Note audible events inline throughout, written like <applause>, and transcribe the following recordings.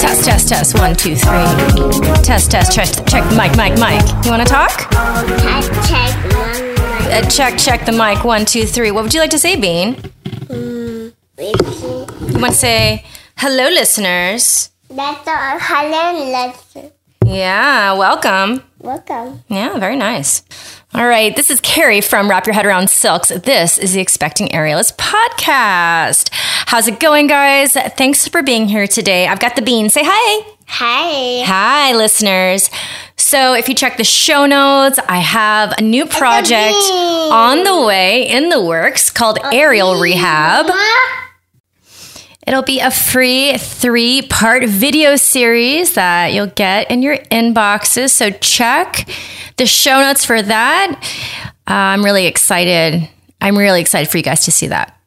Test, test, test. One, two, three. Test, test, check, check. Mic, mic, mic. You want to talk? One Uh, check, check the mic. One, two, three. What would you like to say, Bean? mm, You want to say hello, listeners? That's all. Hello, let's Yeah, welcome. welcome. Yeah, very nice. All right, this is Kerry from Wrap Your Head Around Silks. This is the Expecting Aerialist podcast. How's it going, guys? Thanks for being here today. I've got the bean. Say hi. Hi. Hi, listeners. So, if you check the show notes, I have a new project on the way in the works called Aerial Rehab. It'll be a free three part video series that you'll get in your inboxes. So check the show notes for that. Uh, I'm really excited. I'm really excited for you guys to see that.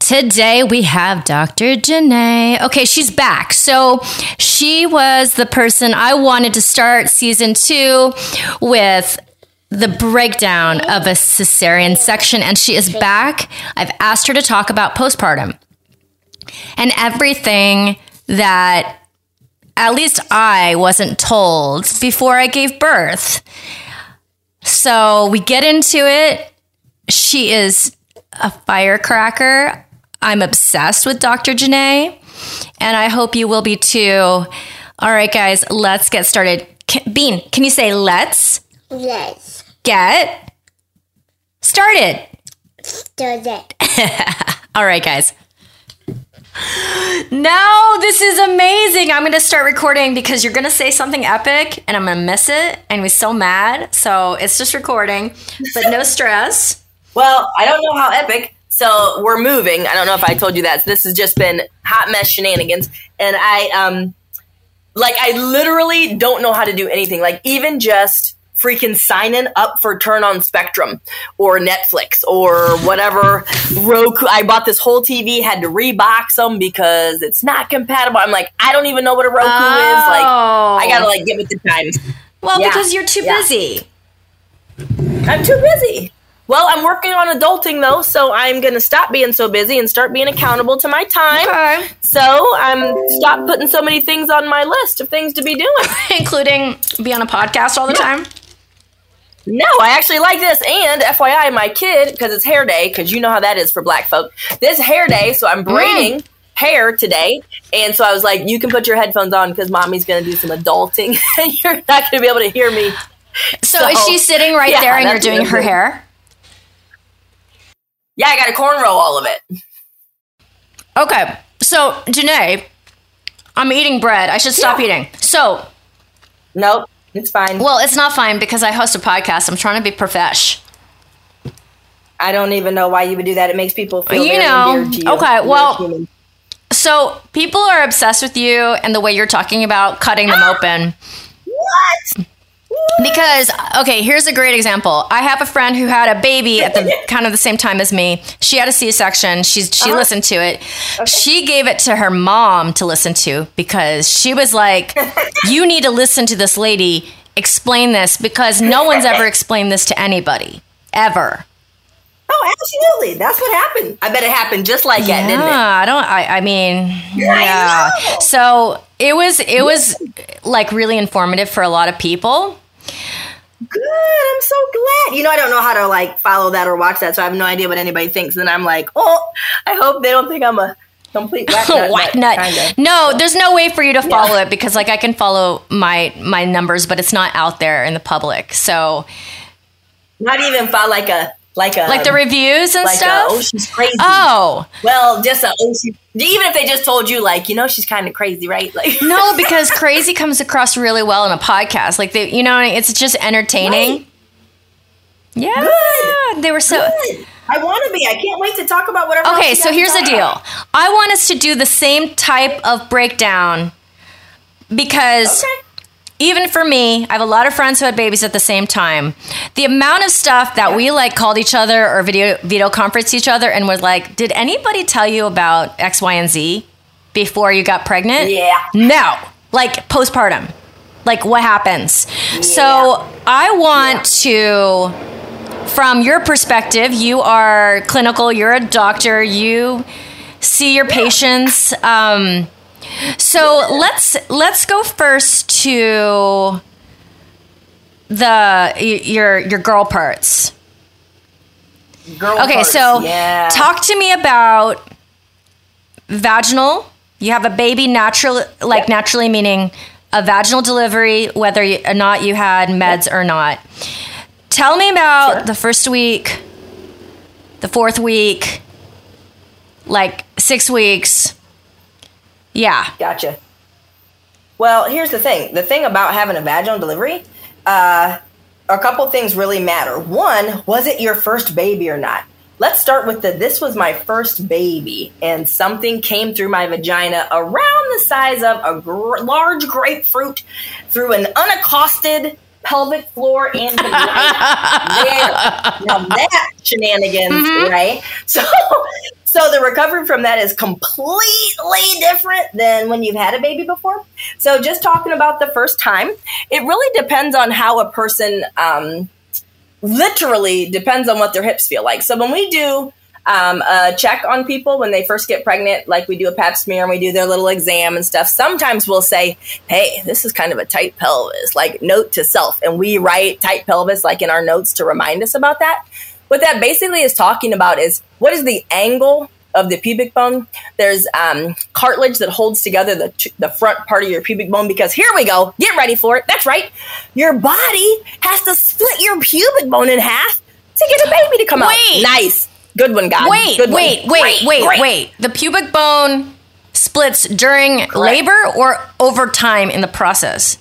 Today we have Dr. Janae. Okay, she's back. So she was the person I wanted to start season two with the breakdown of a cesarean section, and she is back. I've asked her to talk about postpartum and everything that at least I wasn't told before I gave birth. So we get into it. She is a firecracker. I'm obsessed with Dr. Janae, and I hope you will be too. All right, guys, let's get started. Can, Bean, can you say let's Let's get started? that. <laughs> All right, guys. No, this is amazing. I'm going to start recording because you're going to say something epic and I'm going to miss it and we're so mad. So it's just recording, but no <laughs> stress. Well, I don't know how epic. So we're moving. I don't know if I told you that. So this has just been hot mess shenanigans, and I um, like I literally don't know how to do anything. Like even just freaking signing up for Turn on Spectrum or Netflix or whatever Roku. I bought this whole TV, had to rebox them because it's not compatible. I'm like, I don't even know what a Roku is. Like, I oh. gotta like get with the times. Well, Yeah, because you're too yeah. busy. I'm too busy. Well, I'm working on adulting though, so I'm gonna stop being so busy and start being accountable to my time. Okay. So I'm stop putting so many things on my list of things to be doing. <laughs> Including be on a podcast all the time. No, I actually like this. And FYI, my kid, because it's hair day, because you know how that is for black folk. This hair day, so I'm mm. braiding hair today. And so I was like, you can put your headphones on because mommy's going to do some adulting. <laughs> You're not going to be able to hear me. So, is she sitting right yeah, there and you're doing her hair? Yeah, I got a cornrow all of it. Okay. So, Janae, I'm eating bread. I should stop Yeah. eating. So, Nope, it's fine. well, it's not fine because I host a podcast. I'm trying to be profesh. I don't even know why you would do that. It makes people feel You very know, to you. okay, You're well- So people are obsessed with you and the way you're talking about cutting them ah! open. what? Because okay, here's a great example. I have a friend who had a baby at the <laughs> kind of the same time as me. She had a C-section. She's she Uh-huh. listened to it. She gave it to her mom to listen to because she was like, <laughs> "You need to listen to this lady explain this because no one's ever explained this to anybody ever." Oh, absolutely. That's what happened. I bet it happened just like that, didn't it? I don't. I, I mean, yeah. know. So it was. It was like really informative for a lot of people. Good. I'm so glad. You know, I don't know how to like follow that or watch that, so I have no idea what anybody thinks. And I'm like, oh, I hope they don't think I'm a complete whack nut. <laughs> Whack nut. kinda. No, there's no way for you to follow it because like I can follow my my numbers, but it's not out there in the public. So Not even follow like a like a like the um, reviews and like a, stuff. oh she's crazy. Oh Well, just a oh she. Even if they just told you like you know she's kind of crazy, right? Like <laughs> no, because crazy comes across really well in a podcast. Like they, you know, it's just entertaining. Right. Yeah, Good. they were so. Good. I want to be. I can't wait to talk about whatever. Okay, so here's the deal. about. I want us to do the same type of breakdown because Okay. Even for me, I have a lot of friends who had babies at the same time. The amount of stuff that we like called each other or video video conferenced each other and was like, "Did anybody tell you about X, Y, and Z before you got pregnant?" Yeah. No. Like postpartum. Like what happens? So I want to from your perspective, you are clinical, you're a doctor, you see your patients. Um, so let's let's go first to the your your girl parts. Girl Okay, parts, so yeah. talk to me about vaginal. You have a baby natural, like Yep. naturally meaning a vaginal delivery, whether or not you had meds or not. Tell me about Sure. the first week, the fourth week, like six weeks. Yeah. Gotcha. Well, here's the thing. The thing about having a vaginal delivery, uh, a couple things really matter. One, was it your first baby or not? Let's start with the this was my first baby, and something came through my vagina around the size of a gr- large grapefruit through an unaccosted pelvic floor and vagina. <laughs> there. Now that shenanigans, right? <laughs> So, so the recovery from that is completely different than when you've had a baby before. So, just talking about the first time, it really depends on how a person, um, literally depends on what their hips feel like. So, when we do um, a check on people when they first get pregnant, like we do a pap smear and we do their little exam and stuff. Sometimes we'll say, "Hey, this is kind of a tight pelvis," like note to self, and we write tight pelvis like in our notes to remind us about that. What that basically is talking about is what is the angle of the pubic bone. There's um, cartilage that holds together the, the front part of your pubic bone because here we go. Get ready for it. That's right. Your body has to split your pubic bone in half to get a baby to come Wait. out. Nice. Good one, God. Wait, Good one. wait, wait, Great, wait, great. wait. The pubic bone splits during labor or over time in the process?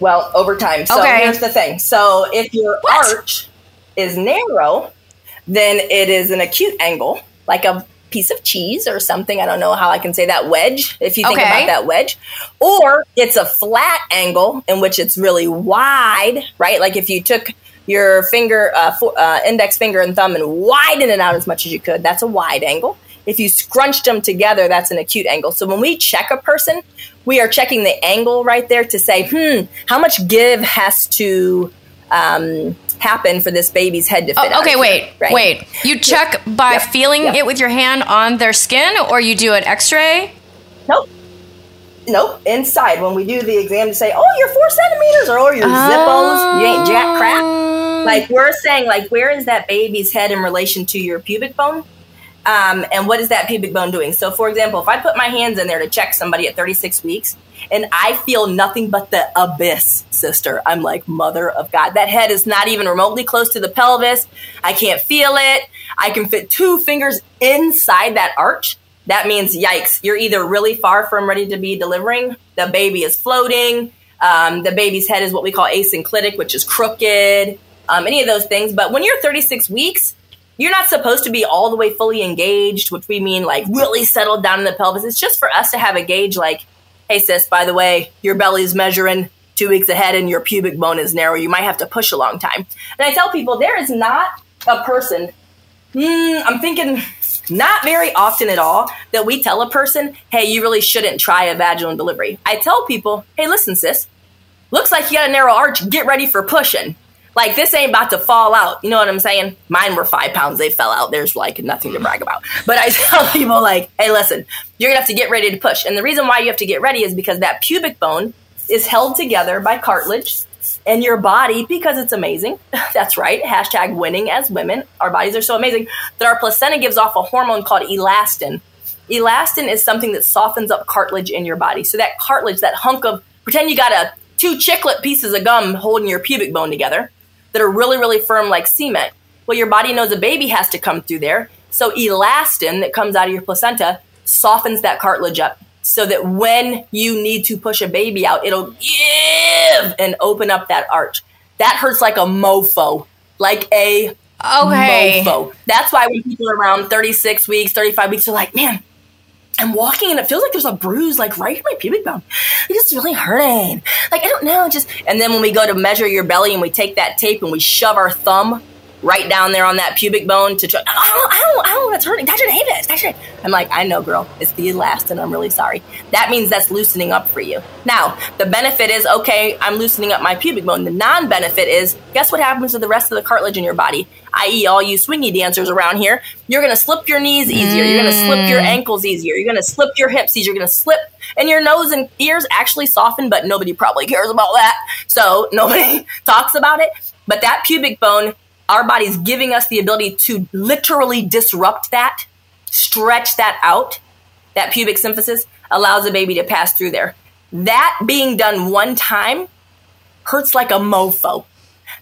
Well, over time. So Okay. here's the thing. So if your What? arch is narrow, then it is an acute angle, like a piece of cheese or something. I don't know how I can say that wedge, if you think Okay. about that wedge. Or it's a flat angle in which it's really wide, right? Like if you took your finger, uh, fo- uh, index finger and thumb and widen it out as much as you could, that's a wide angle. If you scrunched them together, that's an acute angle. So when we check a person, we are checking the angle right there to say, hmm, how much give has to um, happen for this baby's head to oh, fit? Oh, okay, wait, right? wait. You check by Yep. feeling Yep. it with your hand on their skin, or you do an X-ray? Nope. Nope. Inside, when we do the exam to say, oh, you're four centimeters, or oh, your zippos, you ain't jack crap. Like oh. we're saying, like where is that baby's head in relation to your pubic bone? Um, and what is that pubic bone doing? So, for example, if I put my hands in there to check somebody at 36 weeks and I feel nothing but the abyss, sister, I'm like, mother of God. That head is not even remotely close to the pelvis. I can't feel it. I can fit two fingers inside that arch. That means, yikes, you're either really far from ready to be delivering, the baby is floating, um, the baby's head is what we call asynclitic, which is crooked, um, any of those things. But when you're 36 weeks, you're not supposed to be all the way fully engaged, which we mean like really settled down in the pelvis. It's just for us to have a gauge like, hey, sis, by the way, your belly's measuring two weeks ahead and your pubic bone is narrow. You might have to push a long time. And I tell people there is not a person, hmm, I'm thinking not very often at all, that we tell a person, hey, you really shouldn't try a vaginal delivery. I tell people, hey, listen, sis, looks like you got a narrow arch. Get ready for pushing. Like this ain't about to fall out. You know what I'm saying? Mine were five pounds. They fell out. There's like nothing to brag about. But I <laughs> tell people like, hey, listen, you're gonna have to get ready to push. And the reason why you have to get ready is because that pubic bone is held together by cartilage. And your body, because it's amazing, <laughs> that's right, hashtag winning as women, our bodies are so amazing that our placenta gives off a hormone called elastin. Elastin is something that softens up cartilage in your body. So that cartilage, that hunk of, pretend you got a two chiclet pieces of gum holding your pubic bone together that are really, really firm like cement. Well, your body knows a baby has to come through there. So elastin that comes out of your placenta softens that cartilage up so that when you need to push a baby out, it'll give and open up that arch. That hurts like a mofo, like a Okay. mofo. That's why when people are around 36 weeks, 35 weeks, they're like, man, I'm walking and it feels like there's a bruise like right in my pubic bone. Like it's really hurting. Like I don't know, just and then when we go to measure your belly and we take that tape and we shove our thumb right down there on that pubic bone to try. Oh, I don't, I don't, I don't know what's hurting. Doctor Davis, Doctor. I'm like, I know, girl. It's the elastin. I'm really sorry. That means that's loosening up for you. Now, the benefit is okay. I'm loosening up my pubic bone. The non-benefit is guess what happens to the rest of the cartilage in your body, i.e., all you swingy dancers around here. You're gonna slip your knees easier. You're gonna slip your mm. ankles easier. You're gonna slip your hips easier. You're gonna slip, and your nose and ears actually soften, but nobody probably cares about that. So <laughs> nobody talks about it. But that pubic bone our body's giving us the ability to literally disrupt that, stretch that out. That pubic symphysis allows a baby to pass through there. That being done one time hurts like a mofo.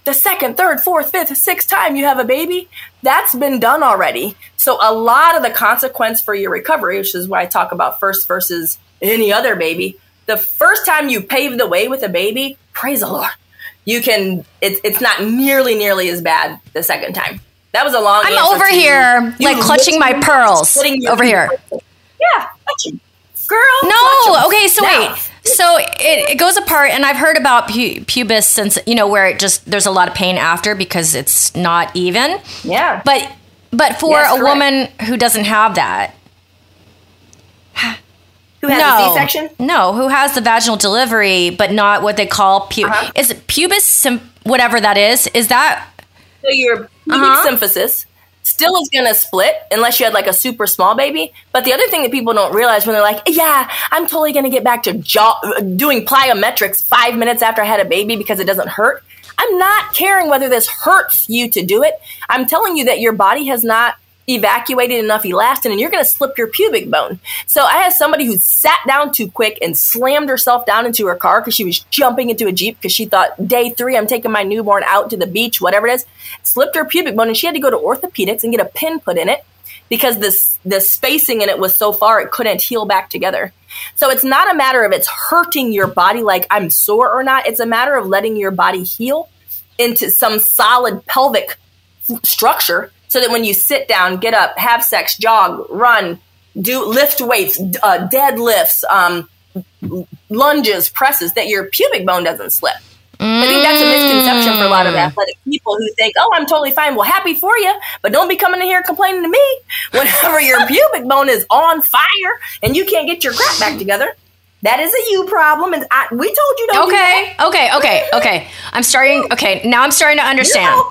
The second, third, fourth, fifth, sixth time you have a baby, that's been done already. So a lot of the consequence for your recovery, which is why I talk about first versus any other baby, the first time you pave the way with a baby, praise the Lord you can it's it's not nearly nearly as bad the second time. That was a long. I'm over here like clutching my pearls over here. Yeah, girl. No, okay. So now. wait. So it, it, goes apart, and I've heard about pu- pubis since you know where it just there's a lot of pain after because it's not even. Yeah. But but for yes, a correct. woman who doesn't have that, who has no, a C-section? No, who has the vaginal delivery, but not what they call pu- uh-huh. is it pubis sim- whatever that is. Is that so? Your pubic uh-huh. symphysis still is going to split unless you had like a super small baby. But the other thing that people don't realize when they're like, "Yeah, I'm totally going to get back to jaw- doing plyometrics five minutes after I had a baby because it doesn't hurt." I'm not caring whether this hurts you to do it. I'm telling you that your body has not evacuated enough elastin and you're going to slip your pubic bone. So I had somebody who sat down too quick and slammed herself down into her car because she was jumping into a Jeep because she thought, day three, I'm taking my newborn out to the beach, whatever it is, slipped her pubic bone and she had to go to orthopedics and get a pin put in it because this the spacing in it was so far it couldn't heal back together. So it's not a matter of it's hurting your body like I'm sore or not. It's a matter of letting your body heal into some solid pelvic structure so that when you sit down, get up, have sex, jog, run, do lift weights, uh, deadlifts, um, lunges, presses, that your pubic bone doesn't slip. I think that's a misconception for a lot of mm. athletic people who think, "Oh, I'm totally fine." Well, happy for you, but don't be coming in here complaining to me <laughs> whenever your <laughs> pubic bone is on fire and you can't get your crap back together. That is a you problem, and I, we told you don't. Okay, okay, okay, okay. I'm starting. Okay, now I'm starting to understand.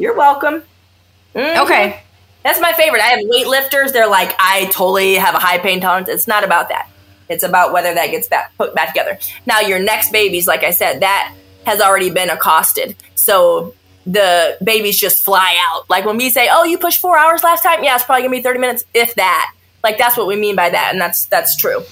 You're welcome. Mm-hmm. Okay. That's my favorite. I have weightlifters. They're like, I totally have a high pain tolerance. It's not about that. It's about whether that gets back, put back together. Now, your next babies, like I said, that has already been accosted. So the babies just fly out. Like when we say, "Oh, you pushed four hours last time," yeah, it's probably gonna be thirty minutes, if that. Like that's what we mean by that, and that's that's true.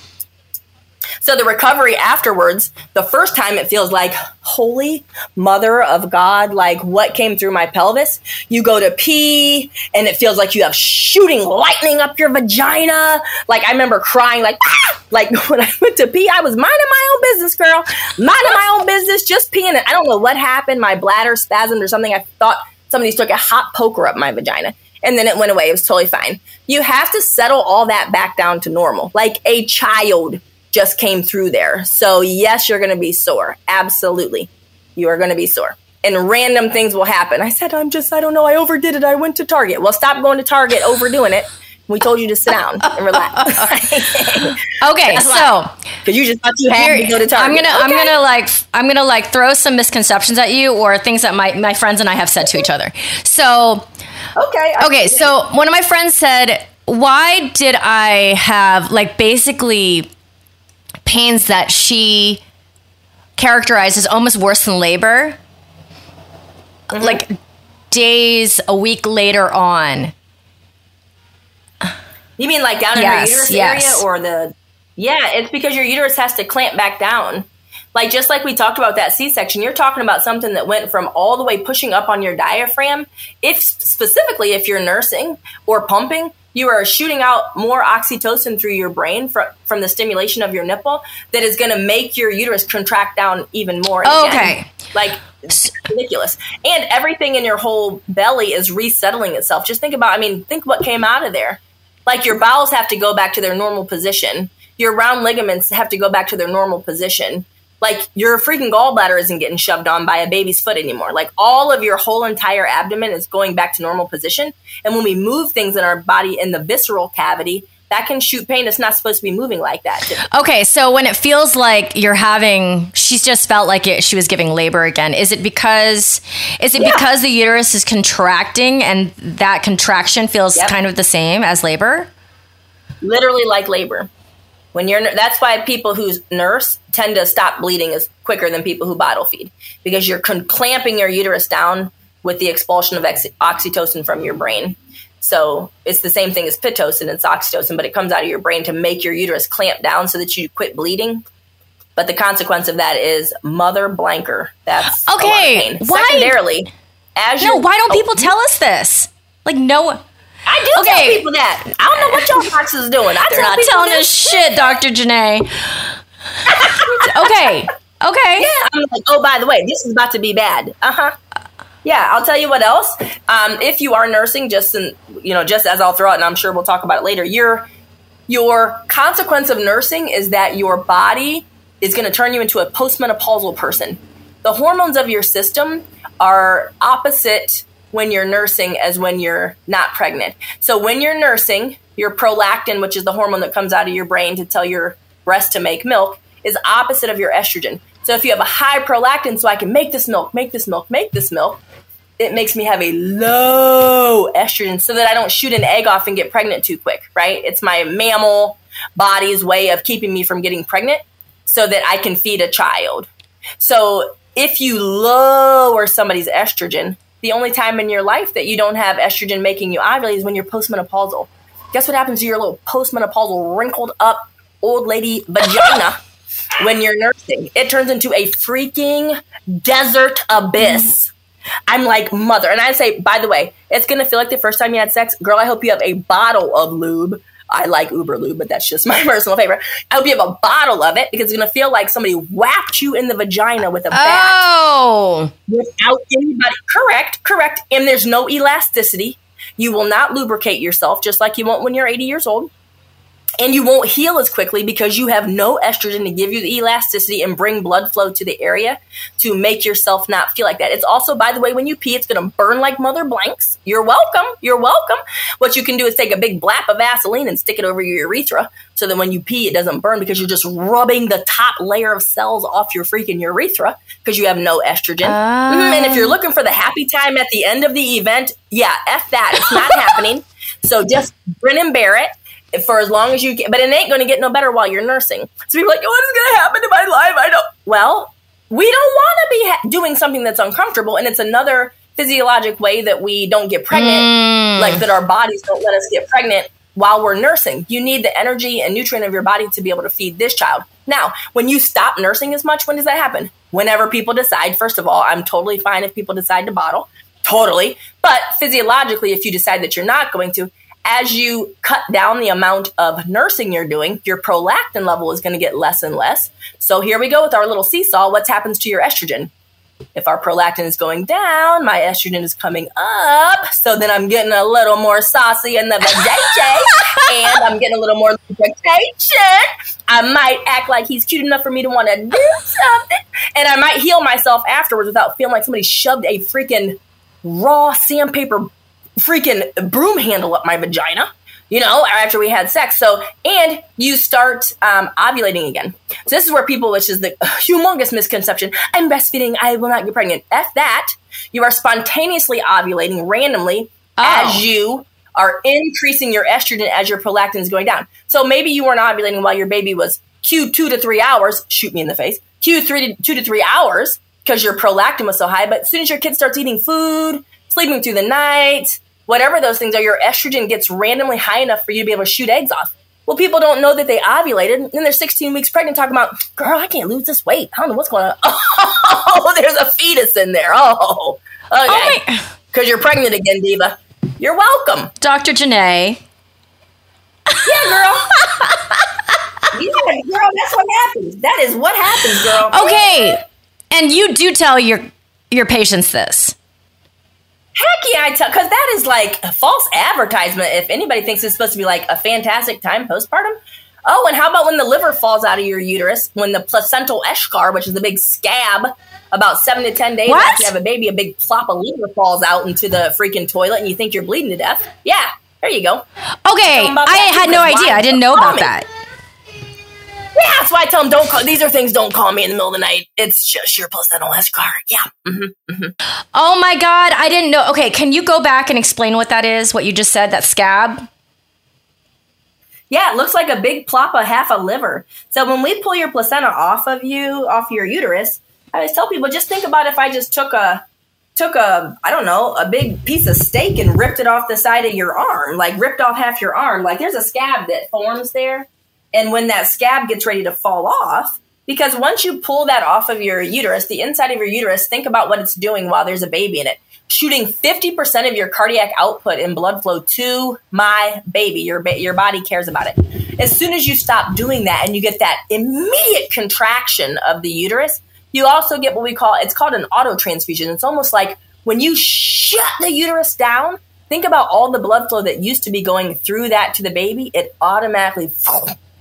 So the recovery afterwards, the first time it feels like, holy mother of God, like what came through my pelvis? You go to pee and it feels like you have shooting lightning up your vagina. Like I remember crying like, ah! like <laughs> when I went to pee, I was minding my own business, girl, minding my own business, just peeing. And I don't know what happened. My bladder spasmed or something. I thought somebody stuck a hot poker up my vagina and then it went away. It was totally fine. You have to settle all that back down to normal, like a child just came through there. So, yes, you're going to be sore. Absolutely. You are going to be sore. And random things will happen. I said, I'm just, I don't know, I overdid it. I went to Target. Well, stop going to Target, overdoing it. We told you to sit down and relax. <laughs> okay, so because you just thought you had to go to Target. I'm gonna, okay. I'm gonna like, I'm gonna like throw some misconceptions at you or things that my my friends and I have said to each other. So, okay, okay. So one of my friends said, "Why did I have like basically pains that she characterizes almost worse than labor. Mm-hmm. Like days, a week later on. You mean like down yes, in your uterus yes. area or the Yeah, it's because your uterus has to clamp back down. Like just like we talked about that C-section, you're talking about something that went from all the way pushing up on your diaphragm. If specifically if you're nursing or pumping, you are shooting out more oxytocin through your brain from, from the stimulation of your nipple that is going to make your uterus contract down even more. Okay. Again. Like, ridiculous. And everything in your whole belly is resettling itself. Just think about, I mean, think what came out of there. Like, your bowels have to go back to their normal position, your round ligaments have to go back to their normal position. Like your freaking gallbladder isn't getting shoved on by a baby's foot anymore. Like all of your whole entire abdomen is going back to normal position. And when we move things in our body in the visceral cavity, that can shoot pain. It's not supposed to be moving like that. Okay, so when it feels like you're having, she's just felt like it, she was giving labor again. Is it because is it Yeah. because the uterus is contracting and that contraction feels Yep. kind of the same as labor? Literally like labor. When you're, that's why people who nurse tend to stop bleeding is quicker than people who bottle feed because you're con- clamping your uterus down with the expulsion of ex- oxytocin from your brain. So it's the same thing as pitocin. It's oxytocin, but it comes out of your brain to make your uterus clamp down so that you quit bleeding. But the consequence of that is mother blanker. That's a lot of Okay, pain. why- Secondarily, as No, why don't oh, people tell us this? Like, no, I do Okay. tell people that. I don't know what y'all box is doing. I they're tell not telling this. us shit, Dr. Janae. okay, okay. <laughs> Yeah. I'm like, oh, by the way, this is about to be bad. Uh huh. Yeah, I'll tell you what else. Um, if you are nursing, just in, you know, just as I'll throw it, and I'm sure we'll talk about it later. Your your consequence of nursing is that your body is going to turn you into a postmenopausal person. The hormones of your system are opposite when you're nursing as when you're not pregnant. So when you're nursing, your prolactin, which is the hormone that comes out of your brain to tell your breast to make milk, is opposite of your estrogen. So if you have a high prolactin, so I can make this milk, make this milk, make this milk, it makes me have a low estrogen so that I don't shoot an egg off and get pregnant too quick, right? It's my mammal body's way of keeping me from getting pregnant so that I can feed a child. So if you lower somebody's estrogen, the only time in your life that you don't have estrogen making you ovulate is when you're postmenopausal. Guess what happens to your little postmenopausal wrinkled up old lady vagina <laughs> when you're nursing? It turns into a freaking desert abyss. I'm like, mother. And I say, by the way, it's going to feel like the first time you had sex. Girl, I hope you have a bottle of lube. I like Uber lube, but that's just <laughs> my personal favorite. I hope you have a bottle of it because it's going to feel like somebody whacked you in the vagina with a bat Oh, without anybody. Correct, correct. And there's no elasticity. You will not lubricate yourself just like you won't when you're 80 years old. And you won't heal as quickly because you have no estrogen to give you the elasticity and bring blood flow to the area to make yourself not feel like that. It's also, by the way, when you pee, it's going to burn like mother blanks. You're welcome. You're welcome. What you can do is take a big blap of Vaseline and stick it over your urethra so that when you pee, it doesn't burn because you're just rubbing the top layer of cells off your freaking urethra because you have no estrogen. Mhm, And if you're looking for the happy time at the end of the event, yeah, F that. It's not <laughs> happening. So just grin and bear it for as long as you can. But it ain't going to get no better while you're nursing. So people are like, oh, what is going to happen to my life? I don't. Well, we don't want to be ha- doing something that's uncomfortable. And it's another physiologic way that we don't get pregnant, mm. like that our bodies don't let us get pregnant while we're nursing. You need the energy and nutrient of your body to be able to feed this child. Now, when you stop nursing as much, when does that happen? Whenever people decide, first of all, I'm totally fine if people decide to bottle. Totally. But physiologically, if you decide that you're not going to, as you cut down the amount of nursing you're doing, your prolactin level is going to get less and less. So here we go with our little seesaw. What happens to your estrogen? If our prolactin is going down, my estrogen is coming up. So then I'm getting a little more saucy in the vajayjay and I'm getting a little more lubrication. I might act like he's cute enough for me to want to do something. And I might heal myself afterwards without feeling like somebody shoved a freaking raw sandpaper freaking broom handle up my vagina, you know, after we had sex. So, and you start um, ovulating again. So, this is where people, which is the humongous misconception I'm breastfeeding, I will not get pregnant. F that. You are spontaneously ovulating randomly as you are increasing your estrogen as your prolactin is going down. So, maybe you weren't ovulating while your baby was Q two to three hours, shoot me in the face, Q three to two to three hours because your prolactin was so high. But as soon as your kid starts eating food, sleeping through the night, whatever those things are, your estrogen gets randomly high enough for you to be able to shoot eggs off. Well, people don't know that they ovulated. And then they're 16 weeks pregnant talking about, girl, I can't lose this weight. I don't know what's going on. <laughs> Oh, there's a fetus in there. Oh, okay. Oh, my- Because you're pregnant again, Diva. You're welcome. Dr. Janae. Yeah, girl. <laughs> yeah, girl, that's what happens. That is what happens, girl. Okay, and you do tell your your patients this. Heck yeah, I tell because that is like a false advertisement. If anybody thinks it's supposed to be like a fantastic time postpartum, Oh, and how about when the liver falls out of your uterus? When the placental eschar, which is the big scab, about seven to ten days What? after you have a baby, a big plop of liver falls out into the freaking toilet, and you think you're bleeding to death. Yeah, there you go. Okay, Tell 'em about I had no idea. I didn't know about that. Yeah, that's why I tell them don't call. These are things don't call me in the middle of the night. It's just your placental eschar. Yeah. hmm Oh my god, I didn't know. Okay, can you go back and explain what that is? What you just said? That scab? Yeah, it looks like a big plop of half a liver. So when we pull your placenta off of you, off your uterus, I always tell people just think about if I just took a took a I don't know a big piece of steak and ripped it off the side of your arm, like ripped off half your arm. Like there's a scab that forms there, and when that scab gets ready to fall off, because once you pull that off of your uterus, the inside of your uterus, think about what it's doing while there's a baby in it. Shooting 50% of your cardiac output in blood flow to my baby. Your, ba- your body cares about it. As soon as you stop doing that and you get that immediate contraction of the uterus, you also get what we call it's called an auto transfusion. It's almost like when you shut the uterus down, think about all the blood flow that used to be going through that to the baby, it automatically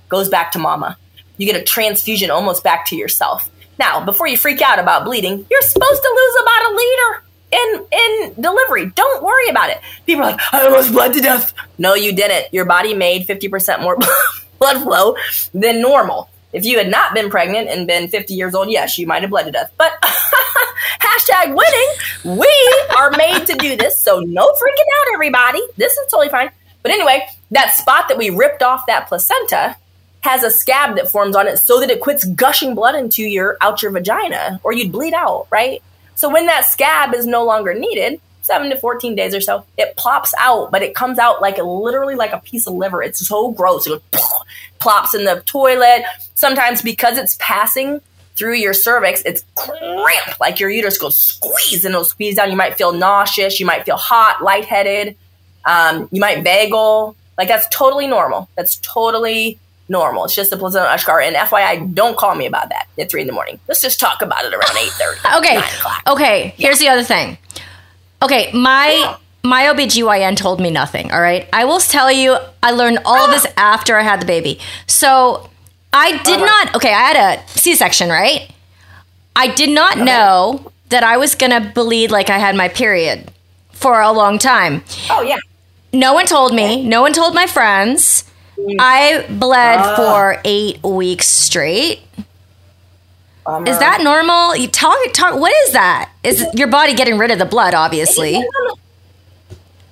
goes back to mama. You get a transfusion almost back to yourself. Now, before you freak out about bleeding, you're supposed to lose about a liter in in delivery. Don't worry about it. People are like, I almost bled to death. No, you didn't. Your body made 50% more <laughs> blood flow than normal. If you had not been pregnant and been 50 years old, yes, you might have bled to death. But <laughs> hashtag winning, we are made to do this. So no freaking out, everybody. This is totally fine. But anyway, that spot that we ripped off that placenta has a scab that forms on it so that it quits gushing blood into your out your vagina or you'd bleed out, right? So when that scab is no longer needed, seven to 14 days or so, it plops out, but it comes out like literally like a piece of liver. It's so gross. It goes, <sniffs> plops in the toilet. Sometimes because it's passing through your cervix, it's cramped, like your uterus goes squeeze and it'll squeeze down. You might feel nauseous. You might feel hot, lightheaded. Um, you might vagal. Like that's totally normal. That's totally normal. It's just the placental eschar. And FYI, don't call me about that at three in the morning. Let's just talk about it around eight thirty. <laughs> Okay. Okay, here's the other thing. Okay, my my OBGYN told me nothing, all right? I will tell you I learned all of this <gasps> after I had the baby. So, I did uh-huh. not Okay, I had a C-section, right? I did not know that I was going to bleed like I had my period for a long time. Oh yeah. No one told me. No one told my friends. I bled ah. for 8 weeks straight. Bummer. Is that normal? You talk talk what is that? Is your body getting rid of the blood obviously?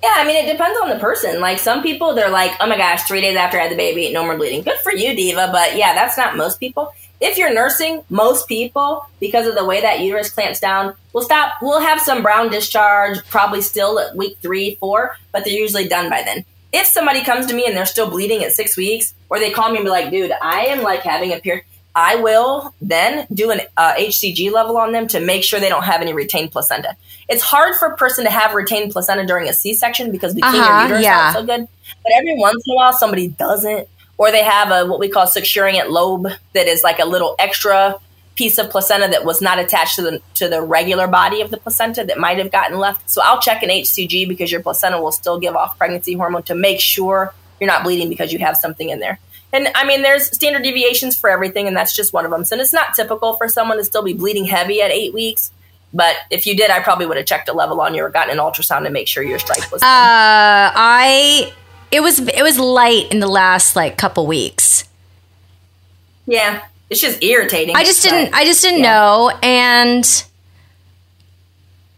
Yeah, I mean, it depends on the person. Like some people, they're like, "Oh my gosh, three days after I had the baby, no more bleeding." Good for you, diva. But yeah, that's not most people. If you're nursing, most people, because of the way that uterus clamps down, will stop. We'll have some brown discharge, probably still at week three, four, but they're usually done by then. If somebody comes to me and they're still bleeding at six weeks, or they call me and be like, "Dude, I am like having a period," I will then do an uh, HCG level on them to make sure they don't have any retained placenta. It's hard for a person to have retained placenta during a C-section because we clean Uh-huh, uterus yeah. so good. But every once in a while, somebody doesn't, or they have a what we call succenturiate lobe that is like a little extra piece of placenta that was not attached to the to the regular body of the placenta that might have gotten left. So I'll check an HCG because your placenta will still give off pregnancy hormone to make sure you're not bleeding because you have something in there. And I mean, there's standard deviations for everything, and that's just one of them. So it's not typical for someone to still be bleeding heavy at eight weeks. But if you did, I probably would have checked a level on you or gotten an ultrasound to make sure your stripe was. Uh I it was it was light in the last like couple weeks. yeah, it's just irritating. I just didn't I just didn't yeah. know and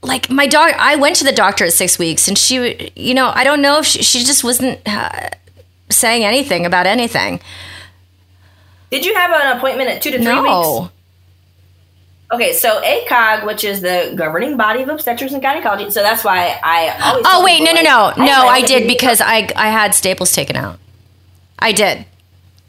like my dog I went to the doctor at 6 weeks and she you know, I don't know if she, she just wasn't uh, saying anything about anything. Did you have an appointment at two to three weeks? No. Okay, so ACOG, which is the governing body of obstetrics and gynecology, so that's why I always. Oh wait, no people, no like, no. No, I did because I I had staples taken out. I did.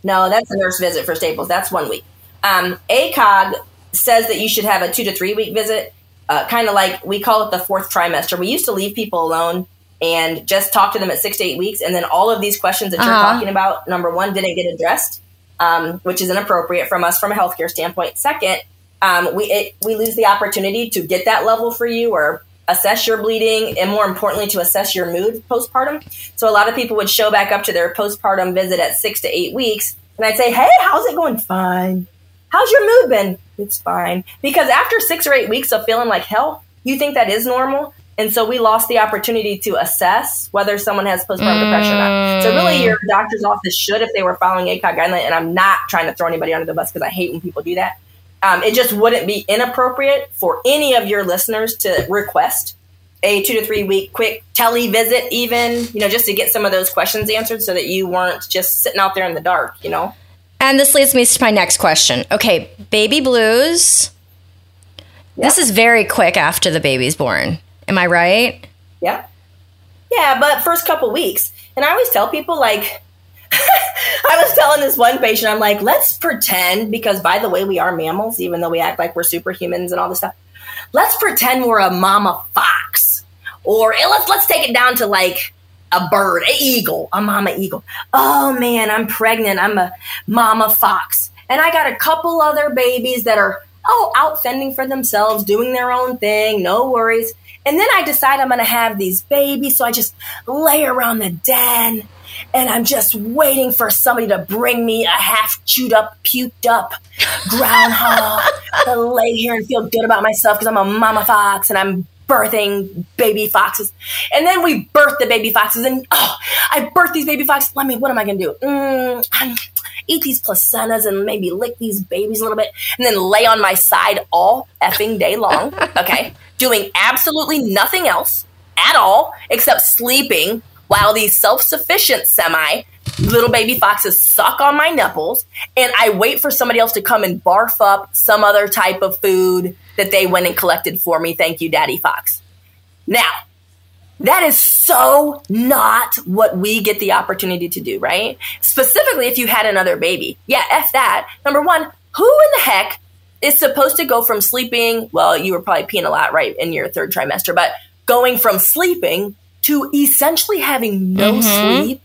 No, that's a nurse visit for Staples. That's one week. Um, ACOG says that you should have a two to three week visit, uh, kind of like we call it the fourth trimester. We used to leave people alone and just talk to them at six to eight weeks, and then all of these questions that you're Uh-huh. talking about, number one, didn't get addressed, um, which is inappropriate from us from a healthcare standpoint. Second, um, we it, we lose the opportunity to get that level for you or assess your bleeding and more importantly to assess your mood postpartum so a lot of people would show back up to their postpartum visit at six to eight weeks And I'd say, hey, how's it going? Fine. How's your mood been? It's fine. Because after six or eight weeks of feeling like hell, you think that is normal. And so we lost the opportunity to assess whether someone has postpartum mm. depression or not. So really, your doctor's office should, if they were following ACOG guideline, and I'm not trying to throw anybody under the bus because I hate when people do that. Um, it just wouldn't be inappropriate for any of your listeners to request a two to three week quick tele visit, even, you know, just to get some of those questions answered so that you weren't just sitting out there in the dark, you know? And this leads me to my next question. Okay, baby blues. This is very quick after the baby's born. Am I right? Yeah. Yeah, but first couple weeks. And I always tell people, like, <laughs> This one patient, I'm like, let's pretend, because by the way, we are mammals, even though we act like we're superhumans and all this stuff. Let's pretend we're a mama fox. Or eh, let's let's take it down to like a bird, an eagle, a mama eagle. Oh man, I'm pregnant. I'm a mama fox. And I got a couple other babies that are oh out fending for themselves, doing their own thing, no worries. And then I decide I'm going to have these babies, so I just lay around the den and I'm just waiting for somebody to bring me a half chewed up, puked up groundhog <laughs> to lay here and feel good about myself because I'm a mama fox and I'm birthing baby foxes. And then we birth the baby foxes, and oh, I birth these baby foxes. Let me, what am I going to do? Mm, eat these placentas and maybe lick these babies a little bit, and then lay on my side all effing day long. Okay. <laughs> Doing absolutely nothing else at all except sleeping while these self sufficient semi little baby foxes suck on my nipples and I wait for somebody else to come and barf up some other type of food that they went and collected for me. Thank you, Daddy Fox. Now, that is so not what we get the opportunity to do, right? Specifically, if you had another baby. Yeah, F that. Number one, who in the heck is supposed to go from sleeping? Well, you were probably peeing a lot, right, in your third trimester, but going from sleeping to essentially having no mm-hmm. sleep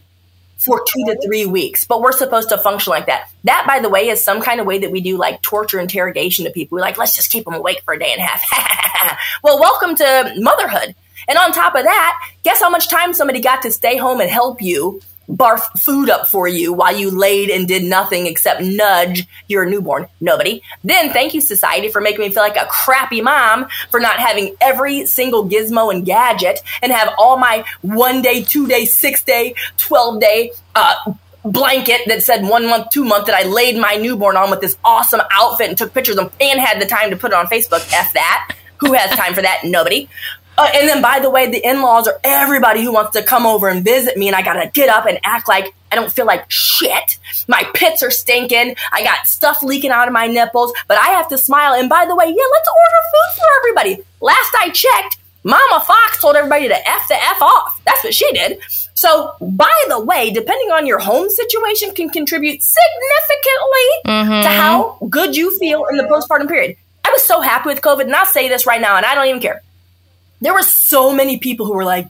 for two to three weeks, but we're supposed to function like that. That, by the way, is some kind of way that we do like torture interrogation to people. We're like, let's just keep them awake for a day and a half. <laughs> well, welcome to motherhood. And on top of that, guess how much time somebody got to stay home and help you barf food up for you while you laid and did nothing except nudge your newborn. Nobody. Then thank you, society, for making me feel like a crappy mom for not having every single gizmo and gadget and have all my one day, two day, six day, 12 day, uh, blanket that said one month, two month that I laid my newborn on with this awesome outfit and took pictures of and had the time to put it on Facebook. F that. Who has time for that? Nobody. Uh, and then, by the way, the in laws are everybody who wants to come over and visit me, and I gotta get up and act like I don't feel like shit. My pits are stinking. I got stuff leaking out of my nipples, but I have to smile. And by the way, yeah, let's order food for everybody. Last I checked, Mama Fox told everybody to F the F off. That's what she did. So, by the way, depending on your home situation, can contribute significantly mm-hmm. to how good you feel in the postpartum period. I was so happy with COVID, and I'll say this right now, and I don't even care there were so many people who were like,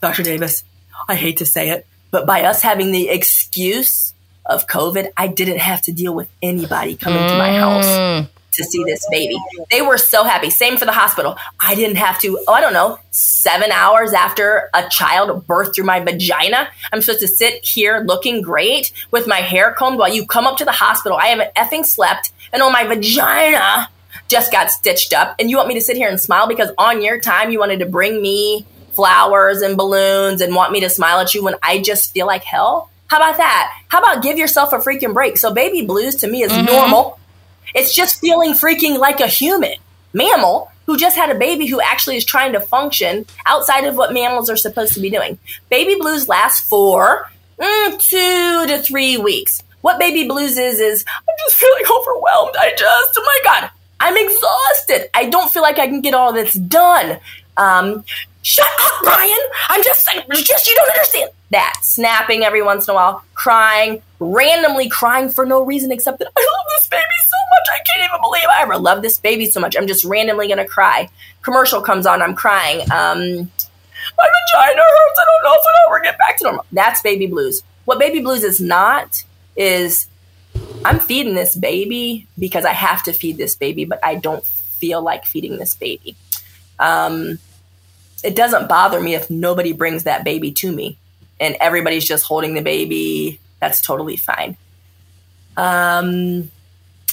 Dr. Davis, I hate to say it, but by us having the excuse of COVID, I didn't have to deal with anybody coming mm. to my house mm. to see this baby. They were so happy. Same for the hospital. I didn't have to, oh, I don't know, seven hours after a child birthed through my vagina. I'm supposed to sit here looking great with my hair combed while you come up to the hospital. I haven't effing slept. And on my vagina just got stitched up and you want me to sit here and smile because on your time you wanted to bring me flowers and balloons and want me to smile at you when I just feel like hell? How about that? How about give yourself a freaking break? So baby blues to me is mm-hmm. normal. It's just feeling freaking like a human mammal who just had a baby who actually is trying to function outside of what mammals are supposed to be doing. Baby blues last for mm, two to three weeks. What baby blues is, is I'm just feeling overwhelmed. I just, oh my God, I'm exhausted. I don't feel like I can get all this done. Um, shut up, Brian. I'm just saying, just you don't understand. That snapping every once in a while, crying, randomly crying for no reason except that I love this baby so much. I can't even believe I ever loved this baby so much. I'm just randomly gonna cry. Commercial comes on, I'm crying. Um, my vagina hurts. I don't know if it'll ever get back to normal. That's baby blues. What baby blues is not is I'm feeding this baby because I have to feed this baby, but I don't feel like feeding this baby. Um, it doesn't bother me if nobody brings that baby to me and everybody's just holding the baby. That's totally fine. Um,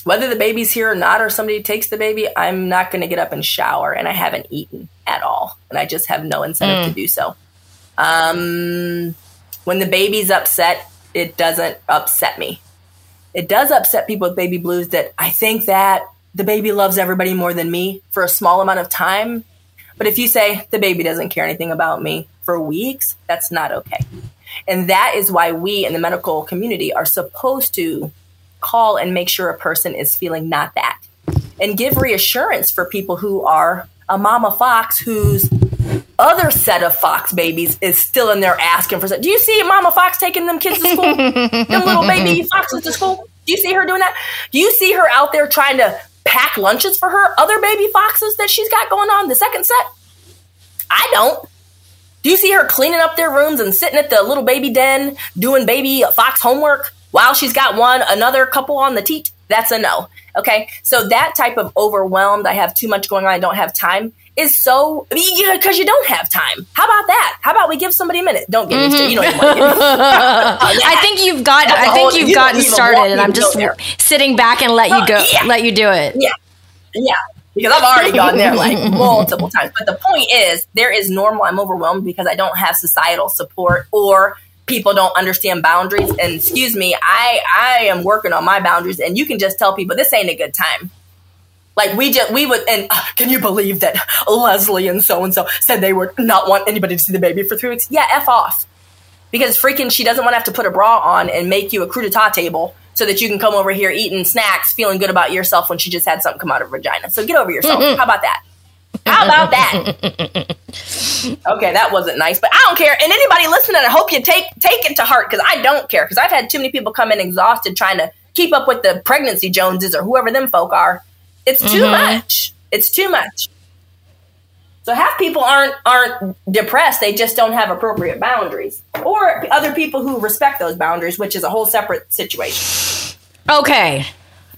whether the baby's here or not, or somebody takes the baby, I'm not going to get up and shower, and I haven't eaten at all, and I just have no incentive to do so. Um, when the baby's upset, it doesn't upset me. It does upset people with baby blues that I think that the baby loves everybody more than me for a small amount of time. But if you say the baby doesn't care anything about me for weeks, that's not okay. And that is why we in the medical community are supposed to call and make sure a person is feeling not that and give reassurance for people who are a mama fox whose other set of fox babies is still in there asking for. Do you see Mama Fox taking them kids to school? <laughs> them little baby foxes to school? Do you see her doing that? Do you see her out there trying to pack lunches for her other baby foxes that she's got going on the second set? I don't. Do you see her cleaning up their rooms and sitting at the little baby den doing baby fox homework while she's got one another couple on the teat? That's a no. Okay, so that type of overwhelmed, I have too much going on, I don't have time, is so because you don't have time. How about that? How about we give somebody a minute? Don't get me started. You know what you want to <laughs> oh, I think you've got. That's I think whole- you've you gotten started, and I'm just sitting back and let you Oh, go. yeah. Let you do it. Yeah. Yeah. Because I've already gone there like multiple times. But the point is, there is normal. I'm overwhelmed because I don't have societal support or people don't understand boundaries. And excuse me, I I am working on my boundaries, and you can just tell people this ain't a good time. Like we just we would and uh, can you believe that Leslie and so and so said they would not want anybody to see the baby for three weeks? Yeah, f off. Because freaking she doesn't want to have to put a bra on and make you a crudité table so that you can come over here eating snacks, feeling good about yourself when she just had something come out of her vagina. So get over yourself. How about that? How about that? <laughs> okay, that wasn't nice, but I don't care. And anybody listening, I hope you take take it to heart because I don't care because I've had too many people come in exhausted trying to keep up with the pregnancy Joneses or whoever them folk are. It's too much. It's too much. So half people aren't aren't depressed; they just don't have appropriate boundaries, or other people who respect those boundaries, which is a whole separate situation. Okay.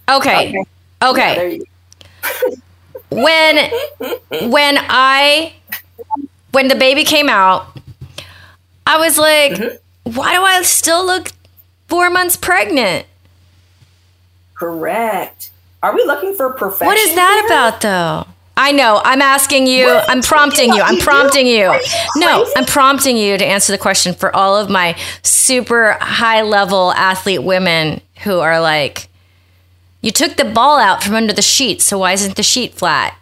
Okay. Okay. Okay. You <laughs> when when I when the baby came out, I was like, Mm-hmm. why do I still look four months pregnant? Correct. Are we looking for perfection? What is that here? about though? I know. I'm asking you. What I'm prompting you. I'm prompting you. You No. I'm prompting you to answer the question for all of my super high level athlete women who are like, you took the ball out from under the sheet, so why isn't the sheet flat?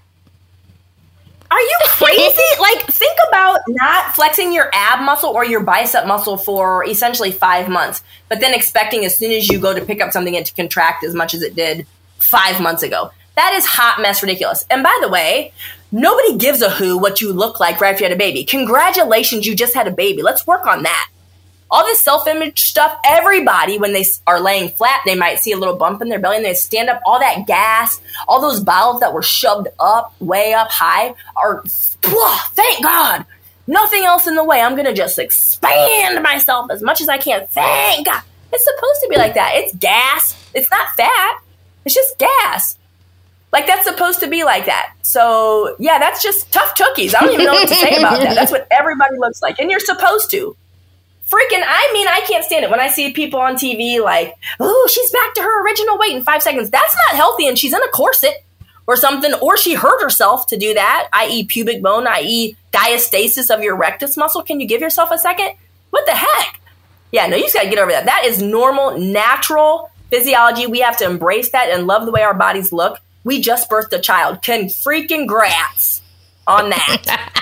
Are you crazy? <laughs> like, think about not flexing your ab muscle or your bicep muscle for essentially five months, but then expecting as soon as you go to pick up something it to contract as much as it did five months ago. That is hot mess ridiculous. And by the way, nobody gives a who what you look like right after you had a baby. Congratulations, you just had a baby. Let's work on that. All this self image stuff, everybody, when they are laying flat, they might see a little bump in their belly and they stand up. All that gas, all those bowels that were shoved up, way up high, are, Whoa, thank God. Nothing else in the way. I'm going to just expand myself as much as I can. Thank God. It's supposed to be like that. It's gas. It's not fat. It's just gas. Like that's supposed to be like that. So yeah, that's just tough cookies. I don't even know what to say <laughs> about that. That's what everybody looks like, and you're supposed to. Freaking, I mean, I can't stand it when I see people on TV like, "Oh, she's back to her original weight in five seconds." That's not healthy, and she's in a corset or something, or she hurt herself to do that, i.e., pubic bone, i.e., diastasis of your rectus muscle. Can you give yourself a second? What the heck? Yeah, no, you just got to get over that. That is normal, natural physiology. We have to embrace that and love the way our bodies look. We just birthed a child. Can freaking grats on that. <laughs>